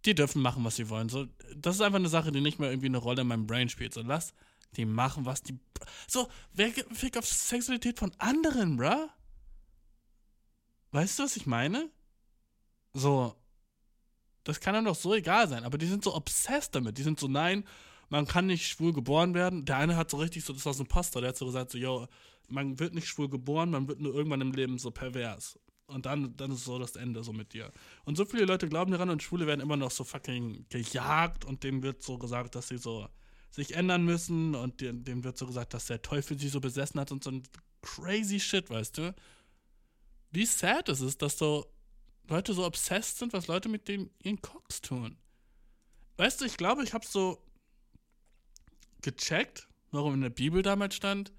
die dürfen machen, was sie wollen. So, das ist einfach eine Sache, die nicht mehr irgendwie eine Rolle in meinem Brain spielt. So, lass die machen, was die. So, wer gibt einen Fick auf Sexualität von anderen, bruh? Weißt du, was ich meine? So, das kann einem doch so egal sein, aber die sind so obsessed damit. Die sind so, nein, man kann nicht schwul geboren werden. Der eine hat so richtig so, das war so ein Pastor, der hat so gesagt, so, yo, man wird nicht schwul geboren, man wird nur irgendwann im Leben so pervers. Und dann, dann ist so das Ende so mit dir. Und so viele Leute glauben daran und Schwule werden immer noch so fucking gejagt und denen wird so gesagt, dass sie so sich ändern müssen und dem wird so gesagt, dass der Teufel sie so besessen hat und so ein crazy shit, weißt du? Wie sad ist es, dass so Leute so obsessed sind, was Leute mit den ihren Cocks tun. Weißt du, ich glaube, ich habe so gecheckt, warum in der Bibel damals stand,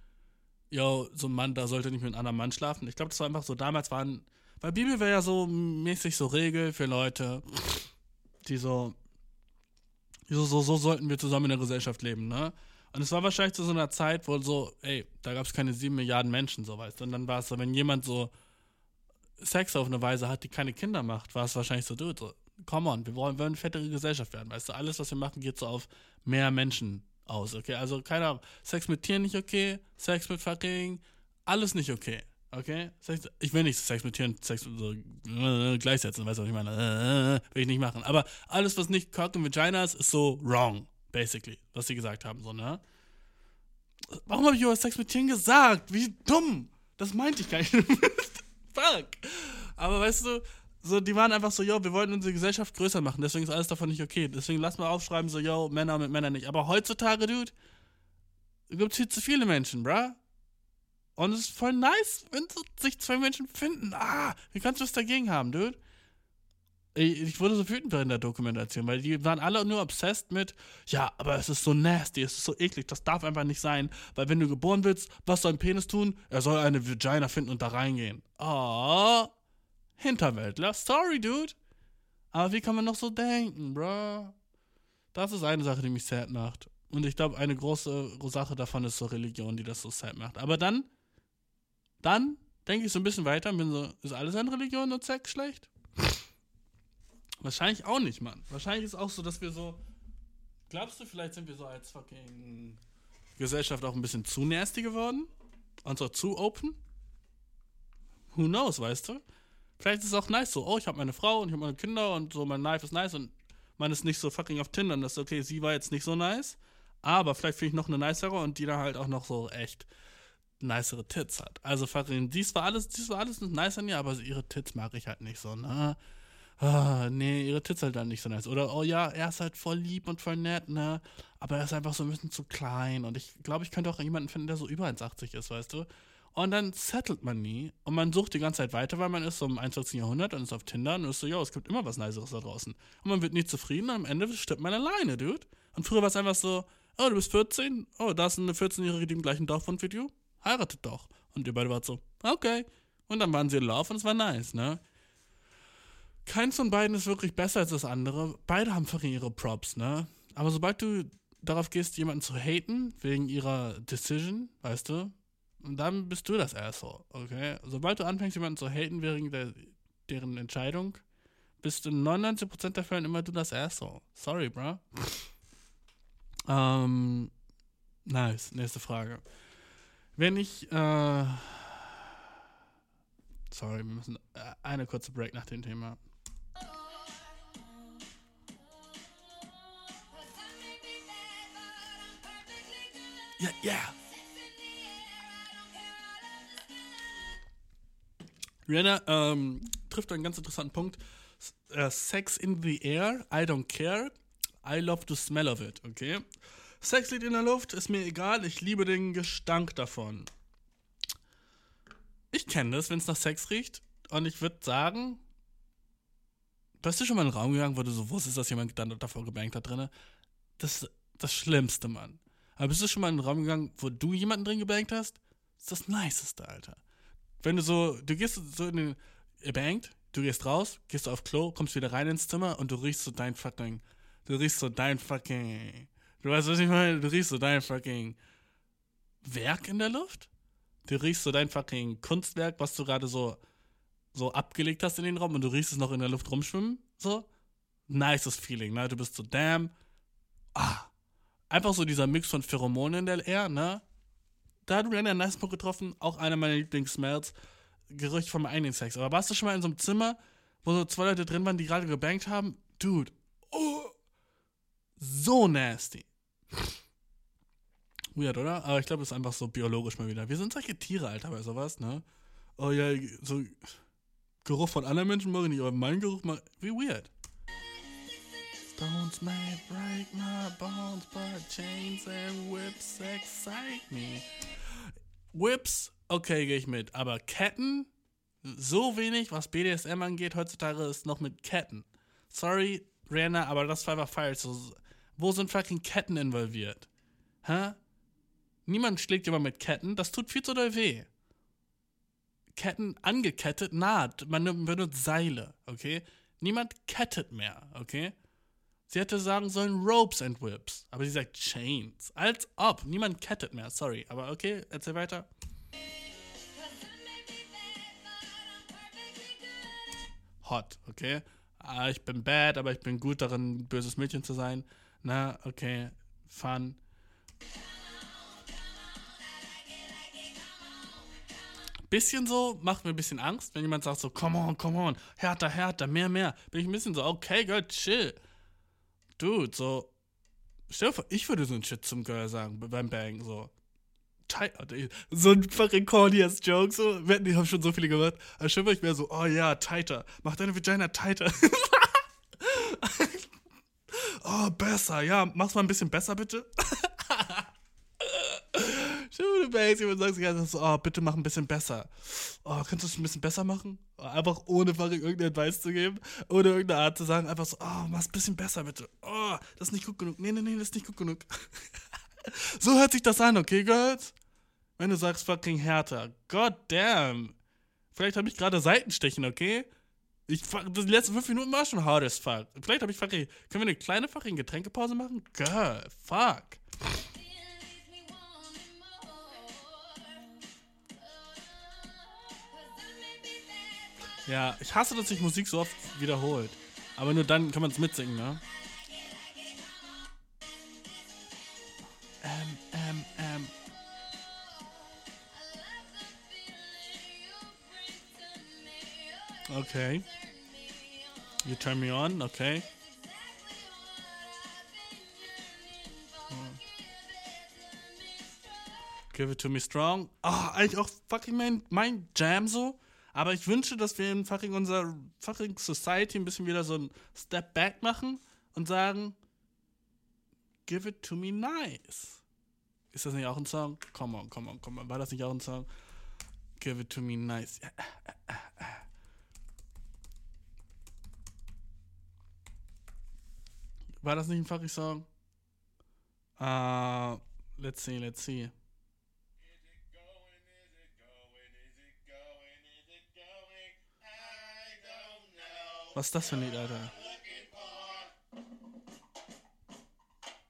yo, so ein Mann, da sollte nicht mit einem anderen Mann schlafen. Ich glaube, das war einfach so, damals waren, weil Bibel wäre ja so mäßig so Regel für Leute, die so, so, so, so sollten wir zusammen in der Gesellschaft leben, ne? Und es war wahrscheinlich zu so einer Zeit, wo so, ey, da gab es keine sieben Milliarden Menschen, so weißt du. Und dann war es so, wenn jemand so Sex auf eine Weise hat, die keine Kinder macht, war es wahrscheinlich so, dude, so, come on, wir wollen, wollen eine fettere Gesellschaft werden, weißt du. Alles, was wir machen, geht so auf mehr Menschen aus, okay? Also, keine Ahnung, Sex mit Tieren nicht okay, Sex mit fucking, alles nicht okay, okay? Sex, ich will nicht Sex mit Tieren, Sex so äh, gleichsetzen, weißt du, was ich meine? Äh, will ich nicht machen. Aber alles, was nicht Cock und Vagina ist, ist so wrong, basically, was sie gesagt haben, so, ne? Warum habe ich über Sex mit Tieren gesagt? Wie dumm! Das meinte ich gar nicht. fuck. Aber weißt du, so, die waren einfach so, yo, wir wollten unsere Gesellschaft größer machen, deswegen ist alles davon nicht okay. Deswegen lass mal aufschreiben, so, yo, Männer mit Männern nicht. Aber heutzutage, Dude, gibt es viel zu viele Menschen, bruh. Und es ist voll nice, wenn so sich zwei Menschen finden. Ah, wie kannst du was dagegen haben, Dude? Ich wurde so wütend in der Dokumentation, weil die waren alle nur obsessed mit, ja, aber es ist so nasty, es ist so eklig, das darf einfach nicht sein, weil wenn du geboren willst, was soll ein Penis tun? Er soll eine Vagina finden und da reingehen. Oh, Hinterwäldler, sorry, dude. Aber wie kann man noch so denken, bro? Das ist eine Sache, die mich sad macht. Und ich glaube, eine große Sache davon ist so Religion, die das so sad macht. Aber dann, dann denke ich so ein bisschen weiter bin so, ist alles an Religion und Sex schlecht? Wahrscheinlich auch nicht, Mann. Wahrscheinlich ist auch so, dass wir so. Glaubst du, vielleicht sind wir so als fucking Gesellschaft auch ein bisschen zu nasty geworden? Und so zu open? Who knows, weißt du? Vielleicht ist es auch nice so, oh, ich habe meine Frau und ich habe meine Kinder und so, mein Life ist nice und man ist nicht so fucking auf Tinder und das ist okay, sie war jetzt nicht so nice, aber vielleicht finde ich noch eine nicere und die da halt auch noch so echt nicere Tits hat. Also fucking, dies war alles, dies war alles nice an ihr, aber ihre Tits mag ich halt nicht so, ne? Ah, nee, ihre Tits halt dann nicht so nice. Oder, oh ja, er ist halt voll lieb und voll nett, ne? Aber er ist einfach so ein bisschen zu klein. Und ich glaube, ich könnte auch jemanden finden, der so über 1,80 ist, weißt du? Und dann settelt man nie. Und man sucht die ganze Zeit weiter, weil man ist so im 21. Jahrhundert und ist auf Tinder und ist so, ja, es gibt immer was Niceres da draußen. Und man wird nie zufrieden und am Ende stirbt man alleine, dude. Und früher war es einfach so, oh, du bist 14? Oh, da ist eine 14-Jährige, die im gleichen Dorf wohnt wie du? Heiratet doch. Und ihr beide wart so, okay. Und dann waren sie in Love und es war nice, ne? Keins von beiden ist wirklich besser als das andere. Beide haben fucking ihre Props, ne? Aber sobald du darauf gehst, jemanden zu haten, wegen ihrer Decision, weißt du, dann bist du das Asshole, okay? Sobald du anfängst, jemanden zu haten wegen der, deren Entscheidung, bist du in 99% der Fälle immer du das Asshole. Sorry, bro. ähm, nice. Nächste Frage. Wenn ich, äh, sorry, wir müssen äh, eine kurze Break nach dem Thema. Ja, ja. Rihanna ähm, trifft einen ganz interessanten Punkt. Uh, Sex in the air, I don't care. I love the smell of it, okay? Sex liegt in der Luft, ist mir egal, ich liebe den Gestank davon. Ich kenne das, wenn es nach Sex riecht. Und ich würde sagen, bist du schon mal in einen Raum gegangen, wo du so wusstest, dass jemand davor gebankt hat drin? Das ist das Schlimmste, Mann. Aber bist du schon mal in einen Raum gegangen, wo du jemanden drin gebankt hast? Das ist das Niceste, Alter. Wenn du so, du gehst so in den, ihr bankt, du gehst raus, gehst auf Klo, kommst wieder rein ins Zimmer und du riechst so dein fucking, du riechst so dein fucking, du weißt, was ich meine? Du riechst so dein fucking Werk in der Luft. Du riechst so dein fucking Kunstwerk, was du gerade so, so abgelegt hast in den Raum und du riechst es noch in der Luft rumschwimmen. So. Nices Feeling, ne? Du bist so, damn. Ah, einfach so dieser Mix von Pheromonen in der Air, ne? Da hat Rihanna Punkt getroffen, auch einer meiner Lieblings-Smells. Gerücht vom eigenen Sex. Aber warst du schon mal in so einem Zimmer, wo so zwei Leute drin waren, die gerade gebankt haben? Dude, oh, so nasty. Weird, oder? Aber ich glaube, das ist einfach so biologisch mal wieder. Wir sind solche Tiere, Alter, bei sowas, ne? Oh ja, so Geruch von anderen Menschen mag ich nicht, aber mein Geruch mag. Wie weird. Stones may break my bones, but chains and whips excite me. Whips, okay, gehe ich mit. Aber Ketten, so wenig, was BDSM angeht, heutzutage ist noch mit Ketten. Sorry, Rihanna, aber das war einfach falsch. So, wo sind fucking Ketten involviert? Hä? Niemand schlägt jemand mit Ketten, das tut viel zu doll weh. Ketten angekettet, naht. Man benutzt Seile, okay? Niemand kettet mehr, okay? Sie hätte sagen sollen Ropes and Whips, aber sie sagt Chains. Als ob. Niemand kettet mehr, sorry. Aber okay, erzähl weiter. Hot, okay? Ah, ich bin bad, aber ich bin gut darin, böses Mädchen zu sein. Na, okay, fun. Bisschen so, macht mir ein bisschen Angst, wenn jemand sagt so, come on, come on, härter, härter, mehr, mehr. Bin ich ein bisschen so, okay, girl, chill. Dude, so, stell dir vor, ich würde so ein Shit zum Girl sagen, beim Bang, so. So ein fucking corny ass Joke, so. Die haben schon so viele gemacht. Aber schon ich wäre so, oh ja, tighter. Mach deine Vagina tighter. oh, besser. Ja, mach's mal ein bisschen besser, bitte. Schöne Banks, jemand sagt sich so, oh, bitte mach ein bisschen besser. Oh, kannst du es ein bisschen besser machen? Einfach ohne fucking irgendeinen Advice zu geben, ohne irgendeine Art zu sagen, einfach so, oh, mach's ein bisschen besser, bitte. Oh, das ist nicht gut genug. Nee, nee, nee, das ist nicht gut genug. so hört sich das an, okay, Girls? Wenn du sagst fucking härter. God damn. Vielleicht habe ich gerade Seitenstechen, okay? Ich, die letzten fünf Minuten war schon hard as fuck. Vielleicht habe ich fucking. Können wir eine kleine fucking Getränkepause machen? Girl, fuck. Ja, ich hasse, dass sich Musik so oft wiederholt. Aber nur dann kann man es mitsingen, ne? Ähm, ähm, ähm. Okay. You turn me on, okay. Give it to me strong. Ah, oh, eigentlich auch fucking mein, mein Jam so. Aber ich wünsche, dass wir in fucking unserer fucking Society ein bisschen wieder so ein Step Back machen und sagen, give it to me nice. Ist das nicht auch ein Song? Come on, come on, come on. War das nicht auch ein Song? Give it to me nice. War das nicht ein fucking Song? Uh, let's see, let's see. Was ist das für ein Lied, Alter?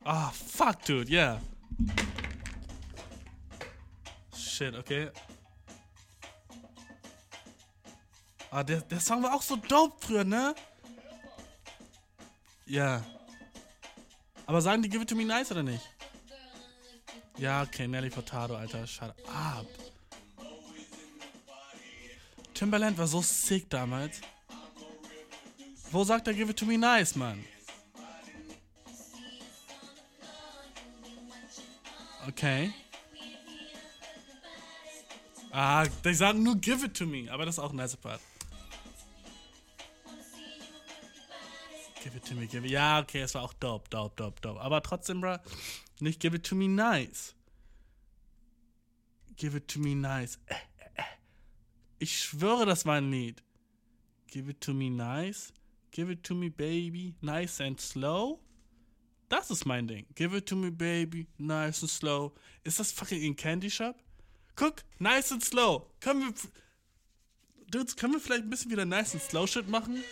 Ah, fuck, dude, yeah. Shit, okay. Ah, der, der Song war auch so dope früher, ne? Ja. Aber sagen die Give It To Me Nice oder nicht? Ja, okay, Nelly Furtado, Alter, shut up. Timberland war so sick damals. Wo sagt er Give it to me nice, Mann? Okay. Ah, die sagen nur Give it to me, aber das ist auch ein nice Part. Give it to me, give it. Ja, okay, es war auch dope, dope, dope, dope. Aber trotzdem, bro, nicht give it to me nice. Give it to me nice. Äh, äh, äh. Ich schwöre, das war ein Lied. Give it to me nice. Give it to me, baby, nice and slow. Das ist mein Ding. Give it to me, baby, nice and slow. Ist das fucking in Candy Shop? Guck, nice and slow. Können wir. Dudes, können wir vielleicht ein bisschen wieder nice and slow Shit machen?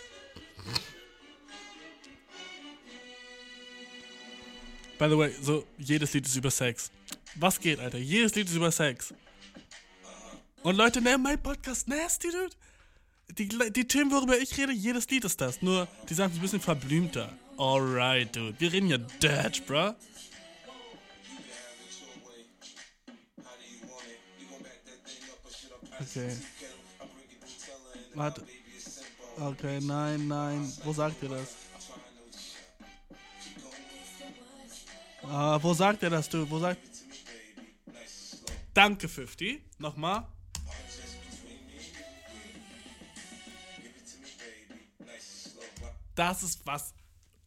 By the way, so, jedes Lied ist über Sex. Was geht, Alter? Jedes Lied ist über Sex. Und Leute nennen meinen Podcast nasty, dude die, die Themen, worüber ich rede, jedes Lied ist das. Nur, die sagen es ein bisschen verblümter. Alright, dude. Wir reden ja Dutch, bruh. Okay. Warte. Okay, nein, nein. Wo sagt ihr das? Ah, wo sagt er das, du? Wo sagt. Danke, 50. Nochmal. Das ist was.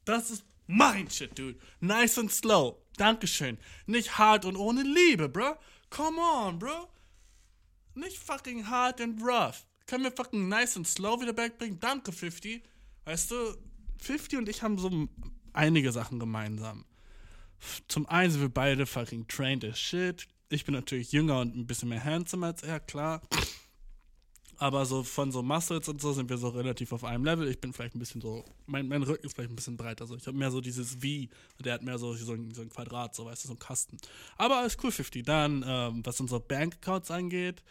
Das ist mein Shit, dude. Nice and slow. Dankeschön. Nicht hart und ohne Liebe, bro. Come on, bro. Nicht fucking hard and rough. Können wir fucking nice and slow wieder backbringen? Danke, 50. Weißt du, 50 und ich haben so einige Sachen gemeinsam. Zum einen sind wir beide fucking trained as shit. Ich bin natürlich jünger und ein bisschen mehr handsome als er, klar. Aber so von so Muscles und so sind wir so relativ auf einem Level. Ich bin vielleicht ein bisschen so, mein, mein Rücken ist vielleicht ein bisschen breiter. So. Ich habe mehr so dieses V und der hat mehr so, so, ein, so ein Quadrat, so weißt du, so ein Kasten. Aber alles cool, 50. Dann, ähm, was unsere Bankaccounts angeht,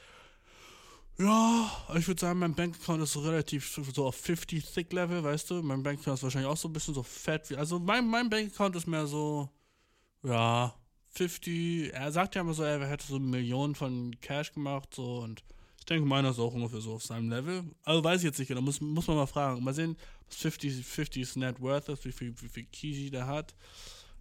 ja, ich würde sagen, mein Bankaccount ist so relativ so auf 50 Thick Level, weißt du? Mein Bankaccount ist wahrscheinlich auch so ein bisschen so fett wie. Also mein, mein Bankaccount ist mehr so, ja, 50. Er sagt ja immer so, er hätte so Millionen von Cash gemacht, so und denke, meiner ist auch ungefähr so auf seinem Level. Also weiß ich jetzt nicht genau, muss, muss man mal fragen. Mal sehen, was 50, 50's Net Worth ist, wie viel, wie viel Kiji der hat.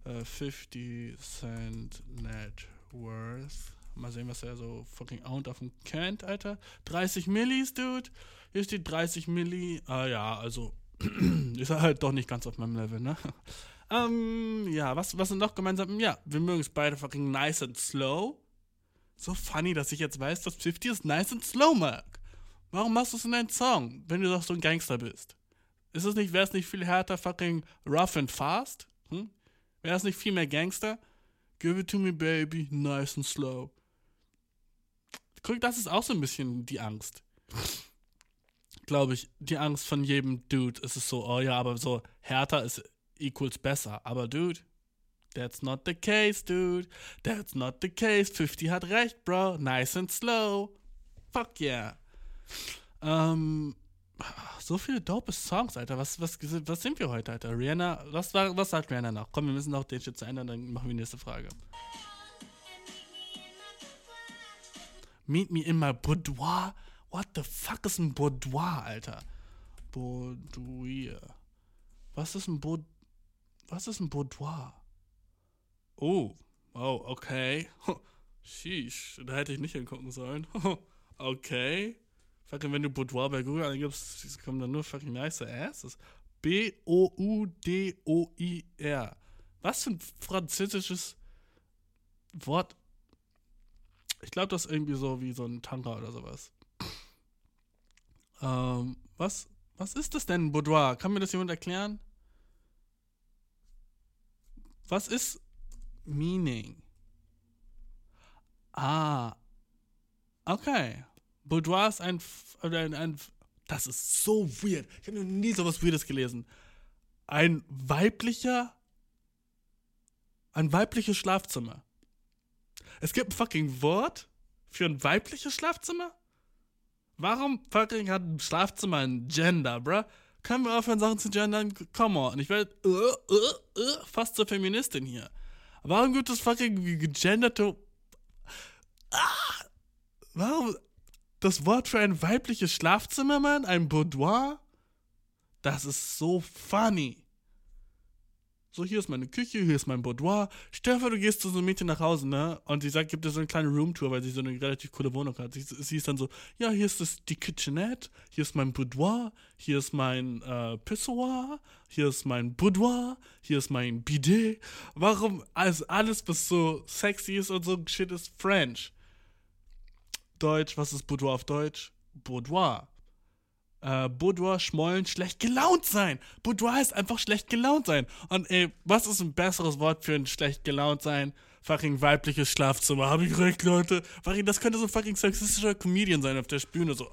Uh, äh, 50 Cent Net Worth. Mal sehen, was er so fucking owned auf dem kennt, Alter. 30 Millis, Dude. Hier steht 30 Milli. Ah ja, also ist er halt doch nicht ganz auf meinem Level, ne? ähm, ja, was, was sind noch gemeinsam? Ja, wir mögen es beide fucking nice and slow so funny, dass ich jetzt weiß, dass 50 ist nice and slow mag. Warum machst du es in deinen Song, wenn du doch so ein Gangster bist? Ist es nicht, wäre es nicht viel härter fucking rough and fast? Hm? Wäre es nicht viel mehr Gangster? Give it to me, baby, nice and slow. Guck, das ist auch so ein bisschen die Angst. Glaube ich, die Angst von jedem Dude. Es ist so, oh ja, aber so härter ist equals besser. Aber Dude, That's not the case, dude. That's not the case. 50 hat recht, bro. Nice and slow. Fuck yeah. Ähm, so viele dope Songs, Alter. Was, was, was sind wir heute, Alter? Rihanna, was, was sagt Rihanna noch? Komm, wir müssen noch den Shit zu ändern, dann machen wir die nächste Frage. Meet me in my boudoir? What the fuck ist ein Boudoir, Alter? Boudoir. Was ist ein Boudoir? Was ist ein Boudoir? Oh, oh, okay. Sheesh, da hätte ich nicht hingucken sollen. okay. Fucking, wenn du Boudoir bei Google eingibst, kommen dann nur fucking nice asses. B-O-U-D-O-I-R. Was für ein französisches Wort. Ich glaube, das ist irgendwie so wie so ein Tanker oder sowas. Ähm, was, was ist das denn, Boudoir? Kann mir das jemand erklären? Was ist meaning. Ah. Okay. Boudoir ist ein, ein, ein das ist so weird. Ich habe noch nie sowas Weirdes gelesen. Ein weiblicher, ein weibliches Schlafzimmer. Es gibt ein fucking Wort für ein weibliches Schlafzimmer? Warum fucking hat ein Schlafzimmer ein Gender, bruh? Können wir aufhören, Sachen zu gendern? Come on. Ich werde uh, uh, uh, fast zur Feministin hier. Warum gibt es fucking gegenderte. Ah, warum. Das Wort für ein weibliches Schlafzimmer, Mann? Ein Boudoir? Das ist so funny. So, hier ist meine Küche, hier ist mein Boudoir. Stefan, du gehst zu so einem Mädchen nach Hause, ne? Und sie sagt, gibt dir so eine kleine Roomtour, weil sie so eine relativ coole Wohnung hat. Sie, sie ist dann so, ja, hier ist das, die Kitchenette, hier ist mein Boudoir, hier ist mein äh, Pissoir, hier ist mein Boudoir, hier ist mein Bidet. Warum? Also alles, was so sexy ist und so shit ist French. Deutsch, was ist Boudoir auf Deutsch? Boudoir äh, Boudoir schmollen, schlecht gelaunt sein. Boudoir heißt einfach schlecht gelaunt sein. Und ey, was ist ein besseres Wort für ein schlecht gelaunt sein? Fucking weibliches Schlafzimmer. Hab ich recht, Leute? Fucking, das könnte so ein fucking sexistischer Comedian sein auf der Bühne. So,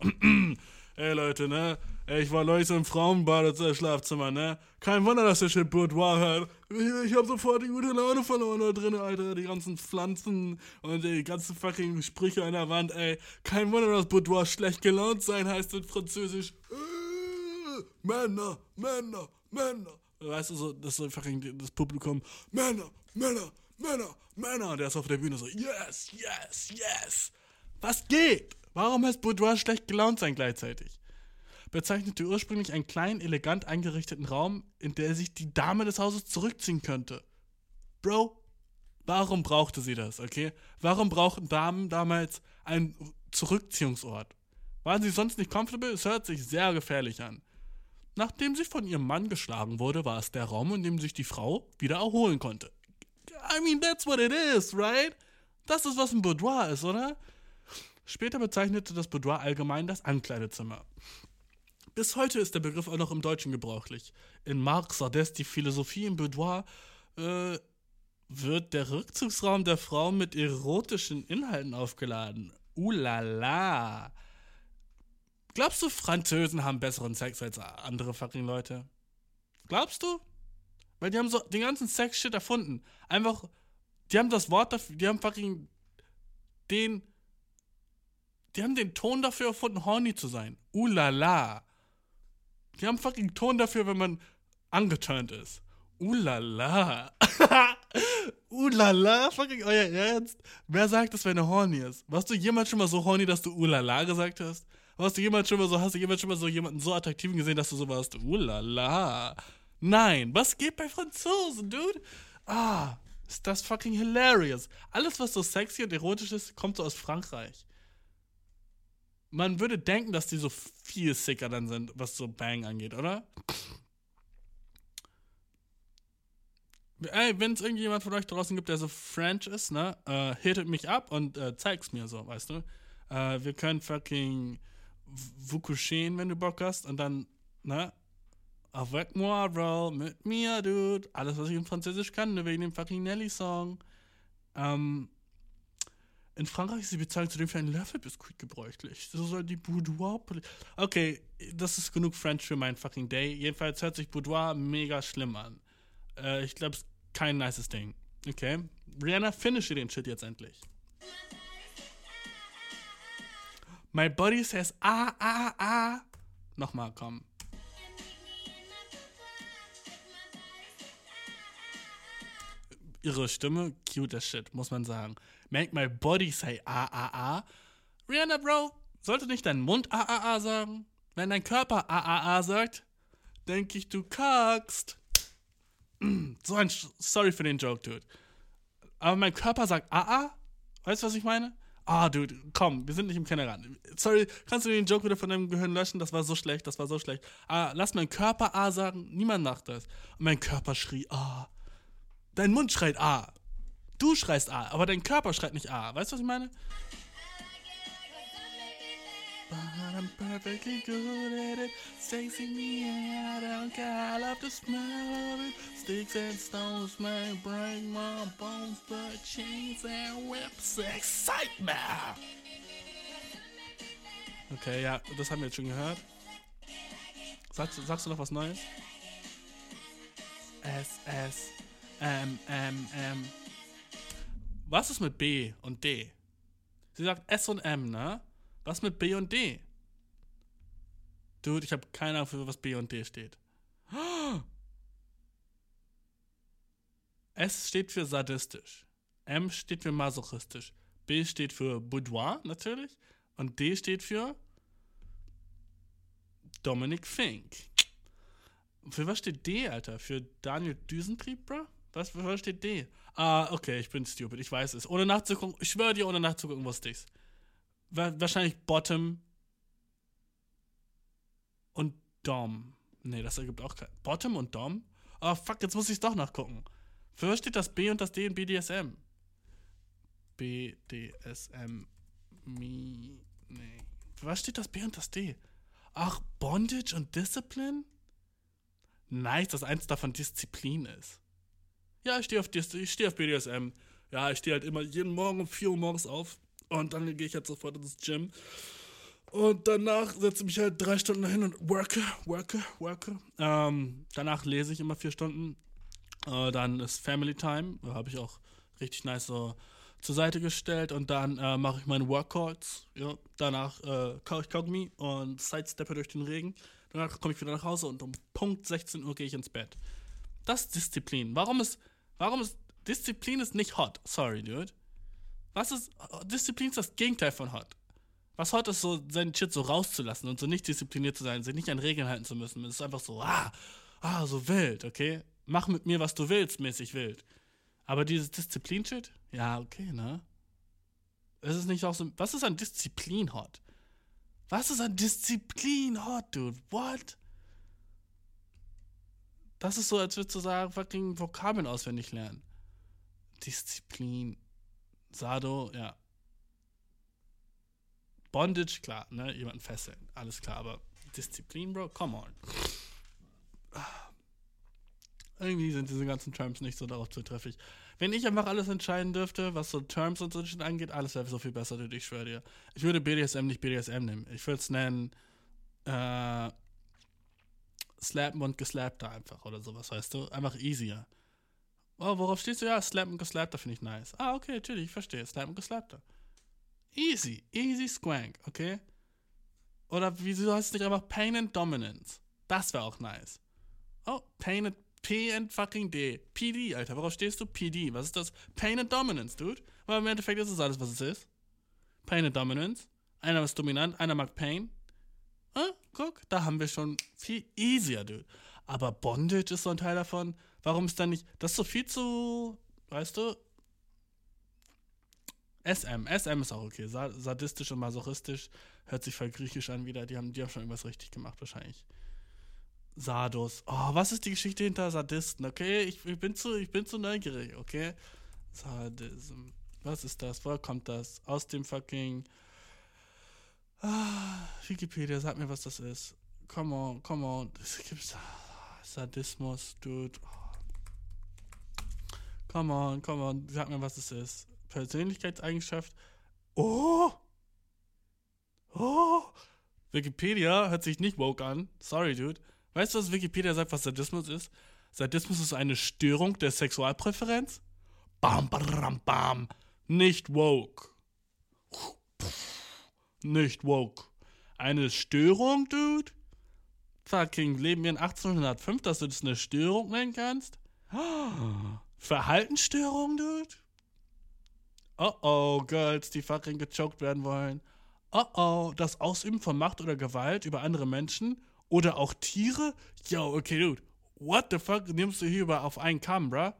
ey Leute, ne? Ich war neulich so im Frauenbad im Schlafzimmer, ne? Kein Wunder, dass der Shit Boudoir hat. Ich, hab sofort die gute Laune verloren da drin, Alter. Die ganzen Pflanzen und die ganzen fucking Sprüche an der Wand, ey. Kein Wunder, dass Boudoir schlecht gelaunt sein heißt in Französisch. Äh, Männer, Männer, Männer. Weißt du, so, das ist fucking das Publikum. Männer, Männer, Männer, Männer. Und der ist auf der Bühne so, yes, yes, yes. Was geht? Warum heißt Boudoir schlecht gelaunt sein gleichzeitig? Bezeichnete ursprünglich einen kleinen, elegant eingerichteten Raum, in der sich die Dame des Hauses zurückziehen könnte. Bro, Warum brauchte sie das, okay? Warum brauchten Damen damals einen Zurückziehungsort? Waren sie sonst nicht comfortable? Es hört sich sehr gefährlich an. Nachdem sie von ihrem Mann geschlagen wurde, war es der Raum, in dem sich die Frau wieder erholen konnte. I mean, that's what it is, right? Das ist, was ein Boudoir ist, oder? Später bezeichnete das Boudoir allgemein das Ankleidezimmer. Bis heute ist der Begriff auch noch im Deutschen gebräuchlich. In Marc Sardes die Philosophie im Boudoir äh, wird der Rückzugsraum der Frau mit erotischen Inhalten aufgeladen. Ulala. Glaubst du, Französen haben besseren Sex als andere fucking Leute? Glaubst du? Weil die haben so den ganzen Sex-Shit erfunden. Einfach, die haben das Wort dafür, die haben fucking den, die haben den Ton dafür erfunden, horny zu sein. Ulala. Die haben fucking Ton dafür, wenn man angeturnt ist. Ulala. Ulala, fucking euer Ernst? Wer sagt das, wenn er horny ist? Warst du jemals schon mal so horny, dass du Ulala gesagt hast? Warst du jemals schon mal so, hast du jemals schon mal so jemanden so attraktiven gesehen, dass du so warst? Ulala. Nein, was geht bei Franzosen, dude? Ah, ist das fucking hilarious. Alles, was so sexy und erotisch ist, kommt so aus Frankreich. Man würde denken, dass die so viel sicker dann sind, was so Bang angeht, oder? Ey, wenn es irgendjemand von euch draußen gibt, der so French ist, ne, äh, hittet mich ab und äh, zeig's mir so, weißt du? Äh, wir können fucking Vukuschen, wenn du Bock hast, und dann, ne, avec moi, bro, mit mir, dude. Alles, was ich in Französisch kann, ne, wegen dem fucking Nelly-Song. Ähm, in Frankreich ist die Bezahlung zudem für einen Löffelbiskuit gebräuchlich. So soll die Boudoir. Okay, das ist genug French für meinen fucking Day. Jedenfalls hört sich Boudoir mega schlimm an. Äh, ich glaube, es ist kein nices Ding. Okay. Rihanna, finische den Shit jetzt endlich. My body says ah, ah, ah. Nochmal, komm. Ihre Stimme, cute as shit, muss man sagen. Make my body say ah, ah, ah. Rihanna, Bro, sollte nicht dein Mund ah, ah, ah sagen? Wenn dein Körper ah, ah, ah sagt, denke ich, du kackst. So ein, sorry für den Joke, Dude. Aber mein Körper sagt ah, ah. Weißt du, was ich meine? Ah, Dude, komm, wir sind nicht im Kindergarten. Sorry, kannst du den Joke wieder von deinem Gehirn löschen? Das war so schlecht, das war so schlecht. Ah, lass meinen Körper ah sagen. Niemand macht das. Und mein Körper schrie ah. Dein Mund schreit ah. Du schreist ah, aber dein Körper schreit nicht ah. Weißt du, was ich meine? But I'm perfectly good at it. Stacey me out, I care. I love the smell of it. Sticks and stones may break my bones, but chains and whips excite me. Okay, ja, das haben wir jetzt schon gehört. Sagst, sagst du noch was Neues? S, S, M, M, M. Was ist mit B und D? Sie sagt S und M, ne? Was mit B und D? Dude, ich habe keine Ahnung, für was B und D steht. S steht für sadistisch. M steht für masochistisch. B steht für Boudoir, natürlich. Und D steht für Dominic Fink. Für was steht D, Alter? Für Daniel Düsentrieb, bro? Was, was steht D? Ah, okay, ich bin stupid. Ich weiß es. Ohne nachzugucken, ich schwöre dir, ohne nachzugucken wusste ich's wahrscheinlich Bottom und Dom. Nee, das ergibt auch kein. Bottom und Dom? Oh fuck, jetzt muss ich es doch nachgucken. Für was steht das B und das D in BDSM? BDSM. Me. Nee. Für was steht das B und das D? Ach, Bondage und Discipline? Nice, dass eins davon Disziplin ist. Ja, ich stehe auf, steh auf BDSM. Ja, ich stehe halt immer jeden Morgen um 4 Uhr morgens auf. Und dann gehe ich halt sofort ins Gym. Und danach setze ich mich halt drei Stunden hin und worke, worke, worke. Ähm, danach lese ich immer vier Stunden. Äh, dann ist Family Time. Habe ich auch richtig nice so zur Seite gestellt. Und dann äh, mache ich meine Workouts. Ja. Danach äh, kaufe ich Kaugummi und sidesteppe durch den Regen. Danach komme ich wieder nach Hause und um Punkt 16 Uhr gehe ich ins Bett. Das ist Disziplin. Warum ist, warum ist, Disziplin ist nicht hot. Sorry, dude. Was ist, Disziplin ist das Gegenteil von Hot. Was Hot ist, so seinen Shit so rauszulassen und so nicht diszipliniert zu sein, sich nicht an Regeln halten zu müssen. Es ist einfach so, ah, ah, so wild, okay? Mach mit mir, was du willst, mäßig wild. Aber dieses Disziplin-Shit? Ja, okay, ne? Es ist nicht auch so. Was ist an Disziplin hot? Was ist an Disziplin hot, dude? What? Das ist so, als würdest du sagen, fucking Vokabeln auswendig lernen. Disziplin. Sado, ja. Bondage, klar, ne? Jemanden fesseln. Alles klar, aber Disziplin, Bro? Come on. Irgendwie sind diese ganzen Terms nicht so darauf zutreffig. Wenn ich einfach alles entscheiden dürfte, was so Terms und so angeht, alles wäre so viel besser, ich schwöre dir. Ich würde BDSM nicht BDSM nehmen. Ich würde es nennen, äh, Slappen und Geslappter einfach oder sowas, weißt du? Einfach easier. Oh, worauf stehst du? Ja, Slap und Geslappter finde ich nice. Ah, okay, natürlich, ich verstehe. Slap und Geslappter. Easy, easy Squank, okay? Oder wieso heißt es nicht einfach Pain and Dominance? Das wäre auch nice. Oh, Pain and P and fucking D. PD, Alter. Worauf stehst du? PD. Was ist das? Pain and Dominance, dude. Aber im Endeffekt ist es alles, was es ist. Pain and Dominance. Einer ist dominant, einer mag Pain. Ah, guck, da haben wir schon viel easier, dude. Aber Bondage ist so ein Teil davon. Warum ist dann nicht. Das ist so viel zu. Weißt du? SM. SM ist auch okay. Sadistisch und masochistisch. Hört sich voll griechisch an wieder. Die haben, die haben schon irgendwas richtig gemacht, wahrscheinlich. Sardos. Oh, was ist die Geschichte hinter Sadisten? Okay, ich, ich, bin, zu, ich bin zu neugierig, okay? Sadism. Was ist das? Woher kommt das? Aus dem fucking. Ah, Wikipedia, sag mir, was das ist. Come on, come on. Es gibt Sadismus, dude. Come on, come on. Sag mir, was das ist. Persönlichkeitseigenschaft. Oh! Oh! Wikipedia hört sich nicht woke an. Sorry, dude. Weißt du, was Wikipedia sagt, was Sadismus ist? Sadismus ist eine Störung der Sexualpräferenz. Bam, bam, bam. Nicht woke. Nicht woke. Eine Störung, Dude? Fucking leben wir in 1805, dass du das eine Störung nennen kannst? Verhaltensstörung, Dude? Oh oh, Girls, die fucking gechoked werden wollen. Oh oh, das Ausüben von Macht oder Gewalt über andere Menschen oder auch Tiere? Yo, okay, dude. What the fuck nimmst du hier über auf einen Kamm, bruh?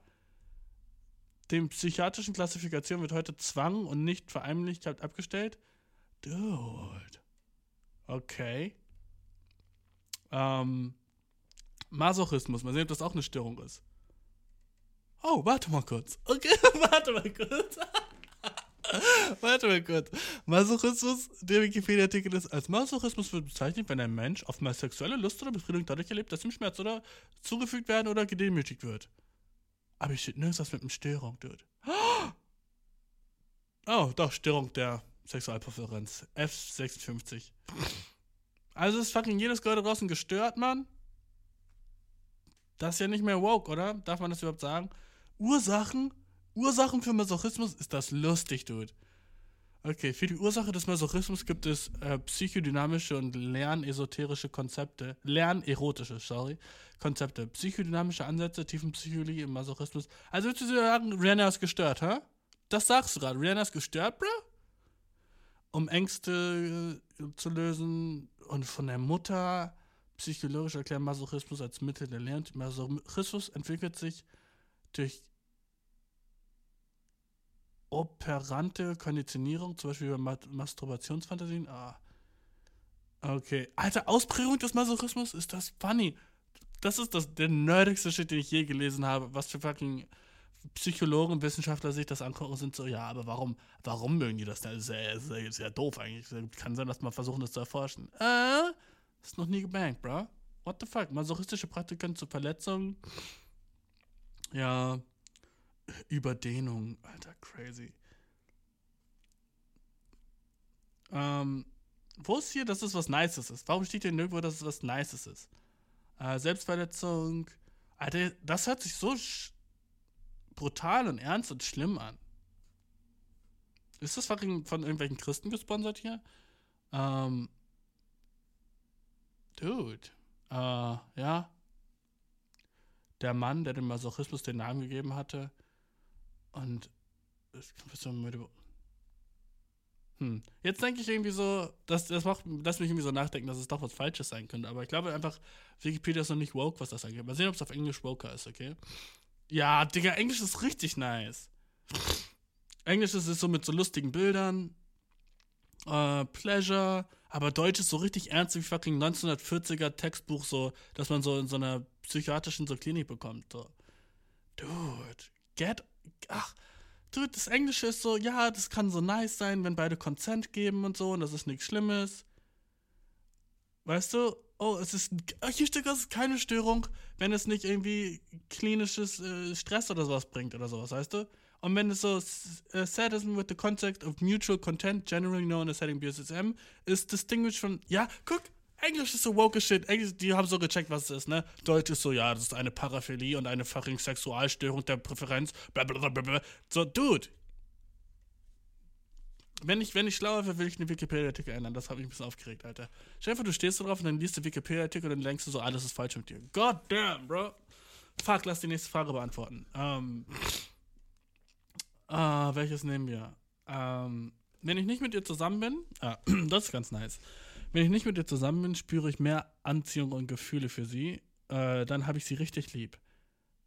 Dem psychiatrischen Klassifikation wird heute Zwang und nicht Vereinlichkeit abgestellt? Dude. Okay. Ähm. Masochismus. Mal sehen, ob das auch eine Störung ist. Oh, warte mal kurz. Okay, warte mal kurz. Warte mal kurz. Masochismus, der Wikipedia-Artikel ist, als Masochismus wird bezeichnet, wenn ein Mensch oftmals sexuelle Lust oder Befriedigung dadurch erlebt, dass ihm Schmerz oder zugefügt werden oder gedemütigt wird. Aber hier steht nirgends was mit einem Störung, dude. Oh, doch, Störung der Sexualpräferenz. F56. Also ist fucking jedes Girl draußen gestört, Mann? Das ist ja nicht mehr woke, oder? Darf man das überhaupt sagen? Ursachen? Ursachen für Masochismus ist das lustig, Dude. Okay, für die Ursache des Masochismus gibt es äh, psychodynamische und lernesoterische Konzepte, lernerotische, sorry, Konzepte, psychodynamische Ansätze, Tiefenpsychologie im Masochismus. Also würdest du sagen, Rihanna ist gestört, hä? Das sagst du gerade, Rihanna ist gestört, bro? Um Ängste äh, zu lösen und von der Mutter psychologisch erklären Masochismus als Mittel der Lern. Masochismus entwickelt sich durch operante Konditionierung, zum Beispiel über Masturbationsfantasien. Ah. Okay. Alter, Ausprägung des Masochismus? Ist das funny? Das ist das, der nerdigste Shit, den ich je gelesen habe. Was für fucking Psychologen, Wissenschaftler sich das angucken, sind so, ja, aber warum, warum mögen die das? Das ist ja, ist ja, ist ja doof eigentlich. Kann sein, dass man versuchen, das zu erforschen. Äh, ist noch nie gebankt, bro. What the fuck? Masochistische Praktiken zu Verletzungen. Ja, Überdehnung, Alter, crazy. Ähm, wo ist hier, dass es was Nices ist? Warum steht hier nirgendwo, dass es was Nices ist? Äh, Selbstverletzung. Alter, das hört sich so brutal und ernst und schlimm an. Ist das von irgendwelchen Christen gesponsert hier? Ähm. Dude. Äh, ja. Der Mann, der dem Masochismus den Namen gegeben hatte, und hm. Jetzt denke ich irgendwie so, das, das macht, lass mich irgendwie so nachdenken, dass es doch was Falsches sein könnte. Aber ich glaube einfach, Wikipedia ist noch nicht woke, was das angeht. Mal sehen, ob es auf Englisch woker ist, okay? Ja, Digga, Englisch ist richtig nice. Englisch ist es so mit so lustigen Bildern. Äh, Pleasure. Aber Deutsch ist so richtig ernst wie fucking 1940er Textbuch, so, dass man so in so einer psychiatrischen so Klinik bekommt. So. Dude, get. Ach, dude, das Englische ist so, ja, das kann so nice sein, wenn beide Consent geben und so, und das ist nichts Schlimmes. Weißt du? Oh, es ist. Hier ist keine Störung, wenn es nicht irgendwie klinisches äh, Stress oder sowas bringt oder sowas, weißt du? Und wenn es so uh, sadism with the concept of mutual content, generally known as setting BSSM, ist distinguished von. Ja, guck, Englisch ist so woke shit. Englisch, die haben so gecheckt, was es ist, ne? Deutsch ist so, ja, das ist eine Paraphilie und eine fucking Sexualstörung der Präferenz. Blablabla. So, dude, wenn ich, wenn ich schlauer wäre, will ich einen Wikipedia-Artikel ändern. Das hat mich ein bisschen aufgeregt, Alter. Vor, du stehst da drauf und dann liest du Wikipedia-Artikel und dann denkst du so, alles ist falsch mit dir. God damn, bro. Fuck, lass die nächste Frage beantworten. Ähm. Äh, welches nehmen wir? Ähm, wenn ich nicht mit dir zusammen bin, ah, das ist ganz nice. Wenn ich nicht mit dir zusammen bin, spüre ich mehr Anziehung und Gefühle für sie. Äh, dann habe ich sie richtig lieb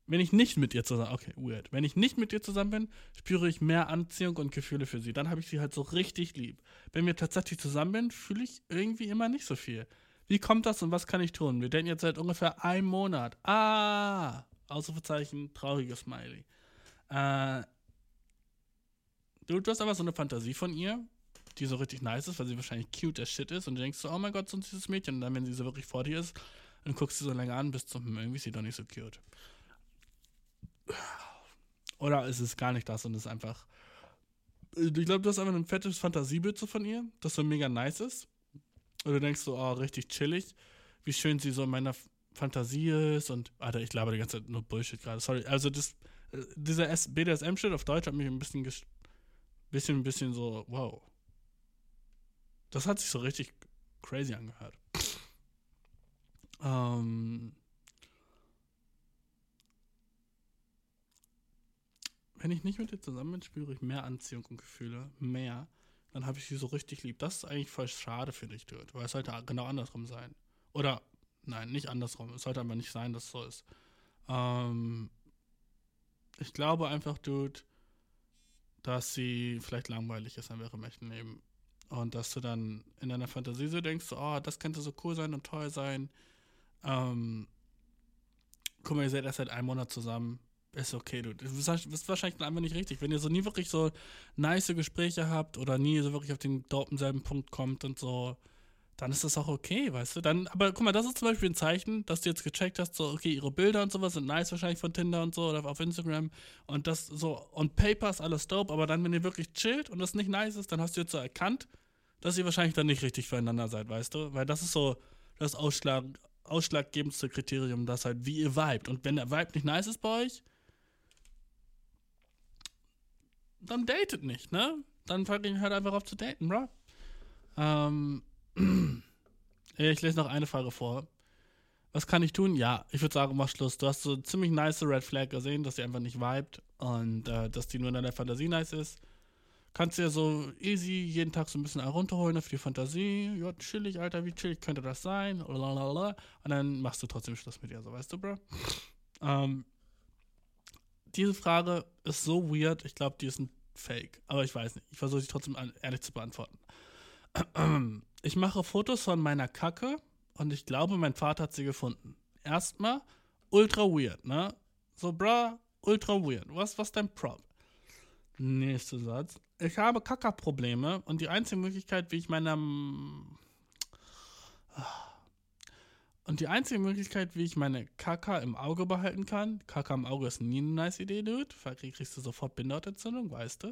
wenn ich nicht mit ihr zusammen, okay, weird. Wenn ich nicht mit ihr zusammen bin, spüre ich mehr Anziehung und Gefühle für sie. Dann habe ich sie halt so richtig lieb. Wenn wir tatsächlich zusammen sind, fühle ich irgendwie immer nicht so viel. Wie kommt das und was kann ich tun? Wir denken jetzt seit ungefähr einem Monat. Ah! Ausrufezeichen, trauriges Smiley. Äh, du, du hast aber so eine Fantasie von ihr, die so richtig nice ist, weil sie wahrscheinlich cute as shit ist und du denkst so, oh mein Gott, so ein süßes Mädchen. Und dann, wenn sie so wirklich vor dir ist, dann guckst du so länger an, bis zum, hm, irgendwie ist sie doch nicht so cute. Oder ist es gar nicht das und ist einfach. Ich glaube, du hast einfach ein fettes Fantasiebild so von ihr, das so mega nice ist. Und du denkst so, oh, richtig chillig, wie schön sie so in meiner Fantasie ist und. Alter, ich glaube die ganze Zeit nur Bullshit gerade. Sorry. Also, das, äh, dieser BDSM-Shit auf Deutsch hat mich ein bisschen, bisschen, bisschen so, wow. Das hat sich so richtig crazy angehört. Ähm. Wenn ich nicht mit dir zusammen bin, spüre ich mehr Anziehung und Gefühle, mehr, dann habe ich sie so richtig lieb. Das ist eigentlich voll schade für dich, Dude, weil es sollte genau andersrum sein. Oder, nein, nicht andersrum. Es sollte aber nicht sein, dass es so ist. Ähm, ich glaube einfach, Dude, dass sie vielleicht langweilig ist an ihrem echten Leben. Und dass du dann in deiner Fantasie so denkst, oh, das könnte so cool sein und toll sein. Ähm, guck mal, ihr seid erst seit einem Monat zusammen ist okay, du. Das ist wahrscheinlich einfach nicht richtig. Wenn ihr so nie wirklich so nice Gespräche habt oder nie so wirklich auf den selben Punkt kommt und so, dann ist das auch okay, weißt du? Dann, aber guck mal, das ist zum Beispiel ein Zeichen, dass du jetzt gecheckt hast, so, okay, ihre Bilder und sowas sind nice wahrscheinlich von Tinder und so oder auf Instagram und das so, und Paper ist alles dope, aber dann, wenn ihr wirklich chillt und das nicht nice ist, dann hast du jetzt so erkannt, dass ihr wahrscheinlich dann nicht richtig füreinander seid, weißt du? Weil das ist so das Ausschlag, ausschlaggebendste Kriterium, das halt, wie ihr vibet. Und wenn der Vibe nicht nice ist bei euch, dann datet nicht, ne? Dann ich halt einfach auf zu daten, bro. Ähm, ich lese noch eine Frage vor. Was kann ich tun? Ja, ich würde sagen, mach Schluss. Du hast so ziemlich nice Red Flag gesehen, dass sie einfach nicht vibet und äh, dass die nur in deiner Fantasie nice ist. Kannst du ja so easy jeden Tag so ein bisschen runterholen für die Fantasie. Ja, chillig, Alter, wie chillig könnte das sein? Und dann machst du trotzdem Schluss mit ihr, so weißt du, Bro. Ähm, diese Frage ist so weird. Ich glaube, die ist ein Fake. Aber ich weiß nicht. Ich versuche sie trotzdem ehrlich zu beantworten. Ich mache Fotos von meiner Kacke und ich glaube, mein Vater hat sie gefunden. Erstmal ultra weird, ne? So, bra, ultra weird. Was, was dein Prop? Nächster Satz. Ich habe Kackerprobleme und die einzige Möglichkeit, wie ich meiner. Und die einzige Möglichkeit, wie ich meine Kaka im Auge behalten kann, Kaka im Auge ist nie eine nice Idee, Dude, weil kriegst du sofort Bindehautentzündung, weißt du.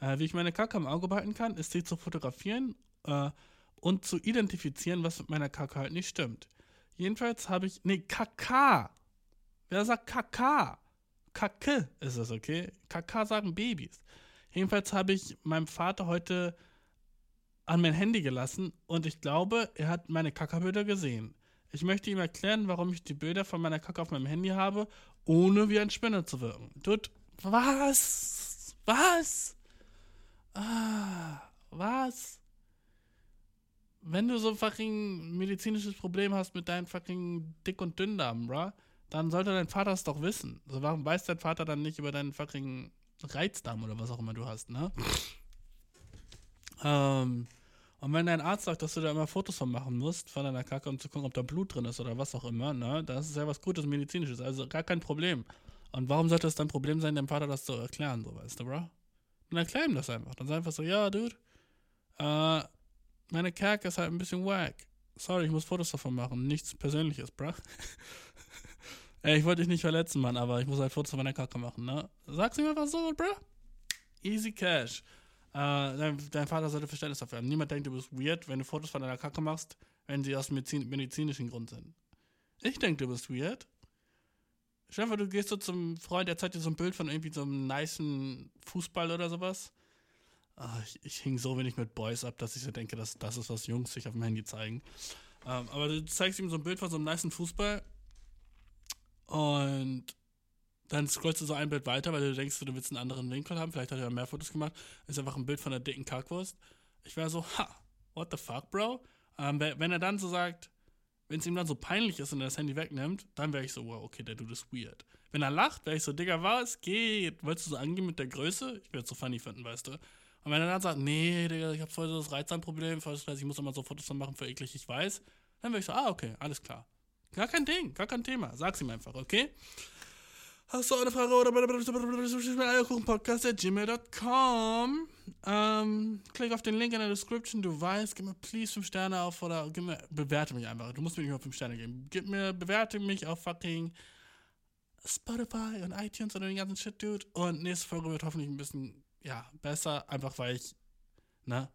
Äh, wie ich meine Kaka im Auge behalten kann, ist sie zu fotografieren äh, und zu identifizieren, was mit meiner Kaka halt nicht stimmt. Jedenfalls habe ich, nee, Kaka. Wer sagt Kaka? Kacke ist das, okay? Kaka sagen Babys. Jedenfalls habe ich meinem Vater heute an mein Handy gelassen und ich glaube, er hat meine Kackerbilder gesehen. Ich möchte ihm erklären, warum ich die Bilder von meiner Kacke auf meinem Handy habe, ohne wie ein Spinner zu wirken. Dude, was? Was? Ah, was? Wenn du so ein fucking medizinisches Problem hast mit deinen fucking Dick- und Dünndarm, bruh, dann sollte dein Vater es doch wissen. Also warum weiß dein Vater dann nicht über deinen fucking Reizdarm oder was auch immer du hast, ne? ähm, und wenn dein Arzt sagt, dass du da immer Fotos von machen musst, von deiner Kacke, um zu gucken, ob da Blut drin ist oder was auch immer, ne? Das ist ja was Gutes Medizinisches, also gar kein Problem. Und warum sollte es dann ein Problem sein, dem Vater das zu erklären, so, weißt du, bro? Dann erklär ihm das einfach. Dann sag einfach so, ja, Dude, äh, meine Kacke ist halt ein bisschen wack. Sorry, ich muss Fotos davon machen. Nichts Persönliches, bruh. Ey, ich wollte dich nicht verletzen, Mann, aber ich muss halt Fotos von meiner Kacke machen, ne? Sag's ihm einfach so, bruh. Easy Cash. Äh, dein, dein, Vater sollte Verständnis dafür haben. Niemand denkt, du bist weird, wenn du Fotos von deiner Kacke machst, wenn sie aus Medizin, medizinischen Grund sind. Ich denke, du bist weird. Stell dir vor, du gehst so zum Freund, der zeigt dir so ein Bild von irgendwie so einem niceen Fußball oder sowas. Ach, ich, ich hing so wenig mit Boys ab, dass ich so denke, dass das ist, was Jungs sich auf dem Handy zeigen. Ähm, aber du zeigst ihm so ein Bild von so einem niceen Fußball und dann scrollst du so ein Bild weiter, weil du denkst, du willst einen anderen Winkel haben. Vielleicht hat er mehr Fotos gemacht. Ist einfach ein Bild von einer dicken Kackwurst. Ich wäre so, ha, what the fuck, Bro? Ähm, wenn er dann so sagt, wenn es ihm dann so peinlich ist und er das Handy wegnimmt, dann wäre ich so, wow, okay, der Dude ist weird. Wenn er lacht, wäre ich so, Digga, was geht? Wolltest du so angehen mit der Größe? Ich würde es so funny finden, weißt du? Und wenn er dann sagt, nee, Digga, ich habe voll so das Reizdarmproblem, ich muss immer so Fotos dann machen für eklig, ich weiß, dann wäre ich so, ah, okay, alles klar. Gar kein Ding, gar kein Thema. Sag's ihm einfach, okay? Hast du eine Frage oder eierkuchenpodcast.gmail.com ähm, Klick auf den Link in der Description, du weißt, gib mir please 5 Sterne auf oder gib mir, bewerte mich einfach. Du musst mir nicht mal 5 Sterne geben. Gib mir, bewerte mich auf fucking Spotify und iTunes und den ganzen Shit, Dude. Und nächste Folge wird hoffentlich ein bisschen, ja, besser, einfach weil ich, ne,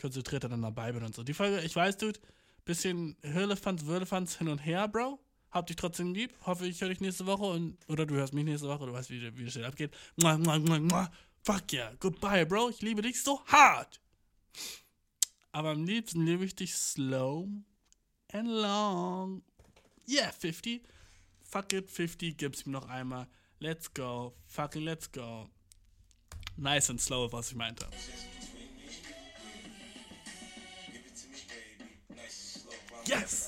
konzentrierter dann dabei bin und so. Die Folge, ich weiß, Dude, bisschen Hürlefanz, Würlefanz hin und her, Bro. Hab dich trotzdem lieb. Hoffe, ich höre dich nächste Woche und oder du hörst mich nächste Woche. Du weißt, wie, wie das Shit abgeht. Mua, mua, mua, mua. Fuck yeah. Goodbye, Bro. Ich liebe dich so hart. Aber am liebsten liebe ich dich slow and long. Yeah, 50. Fuck it, 50. Gib's mir noch einmal. Let's go. Fucking let's go. Nice and slow, was ich meinte. Yes!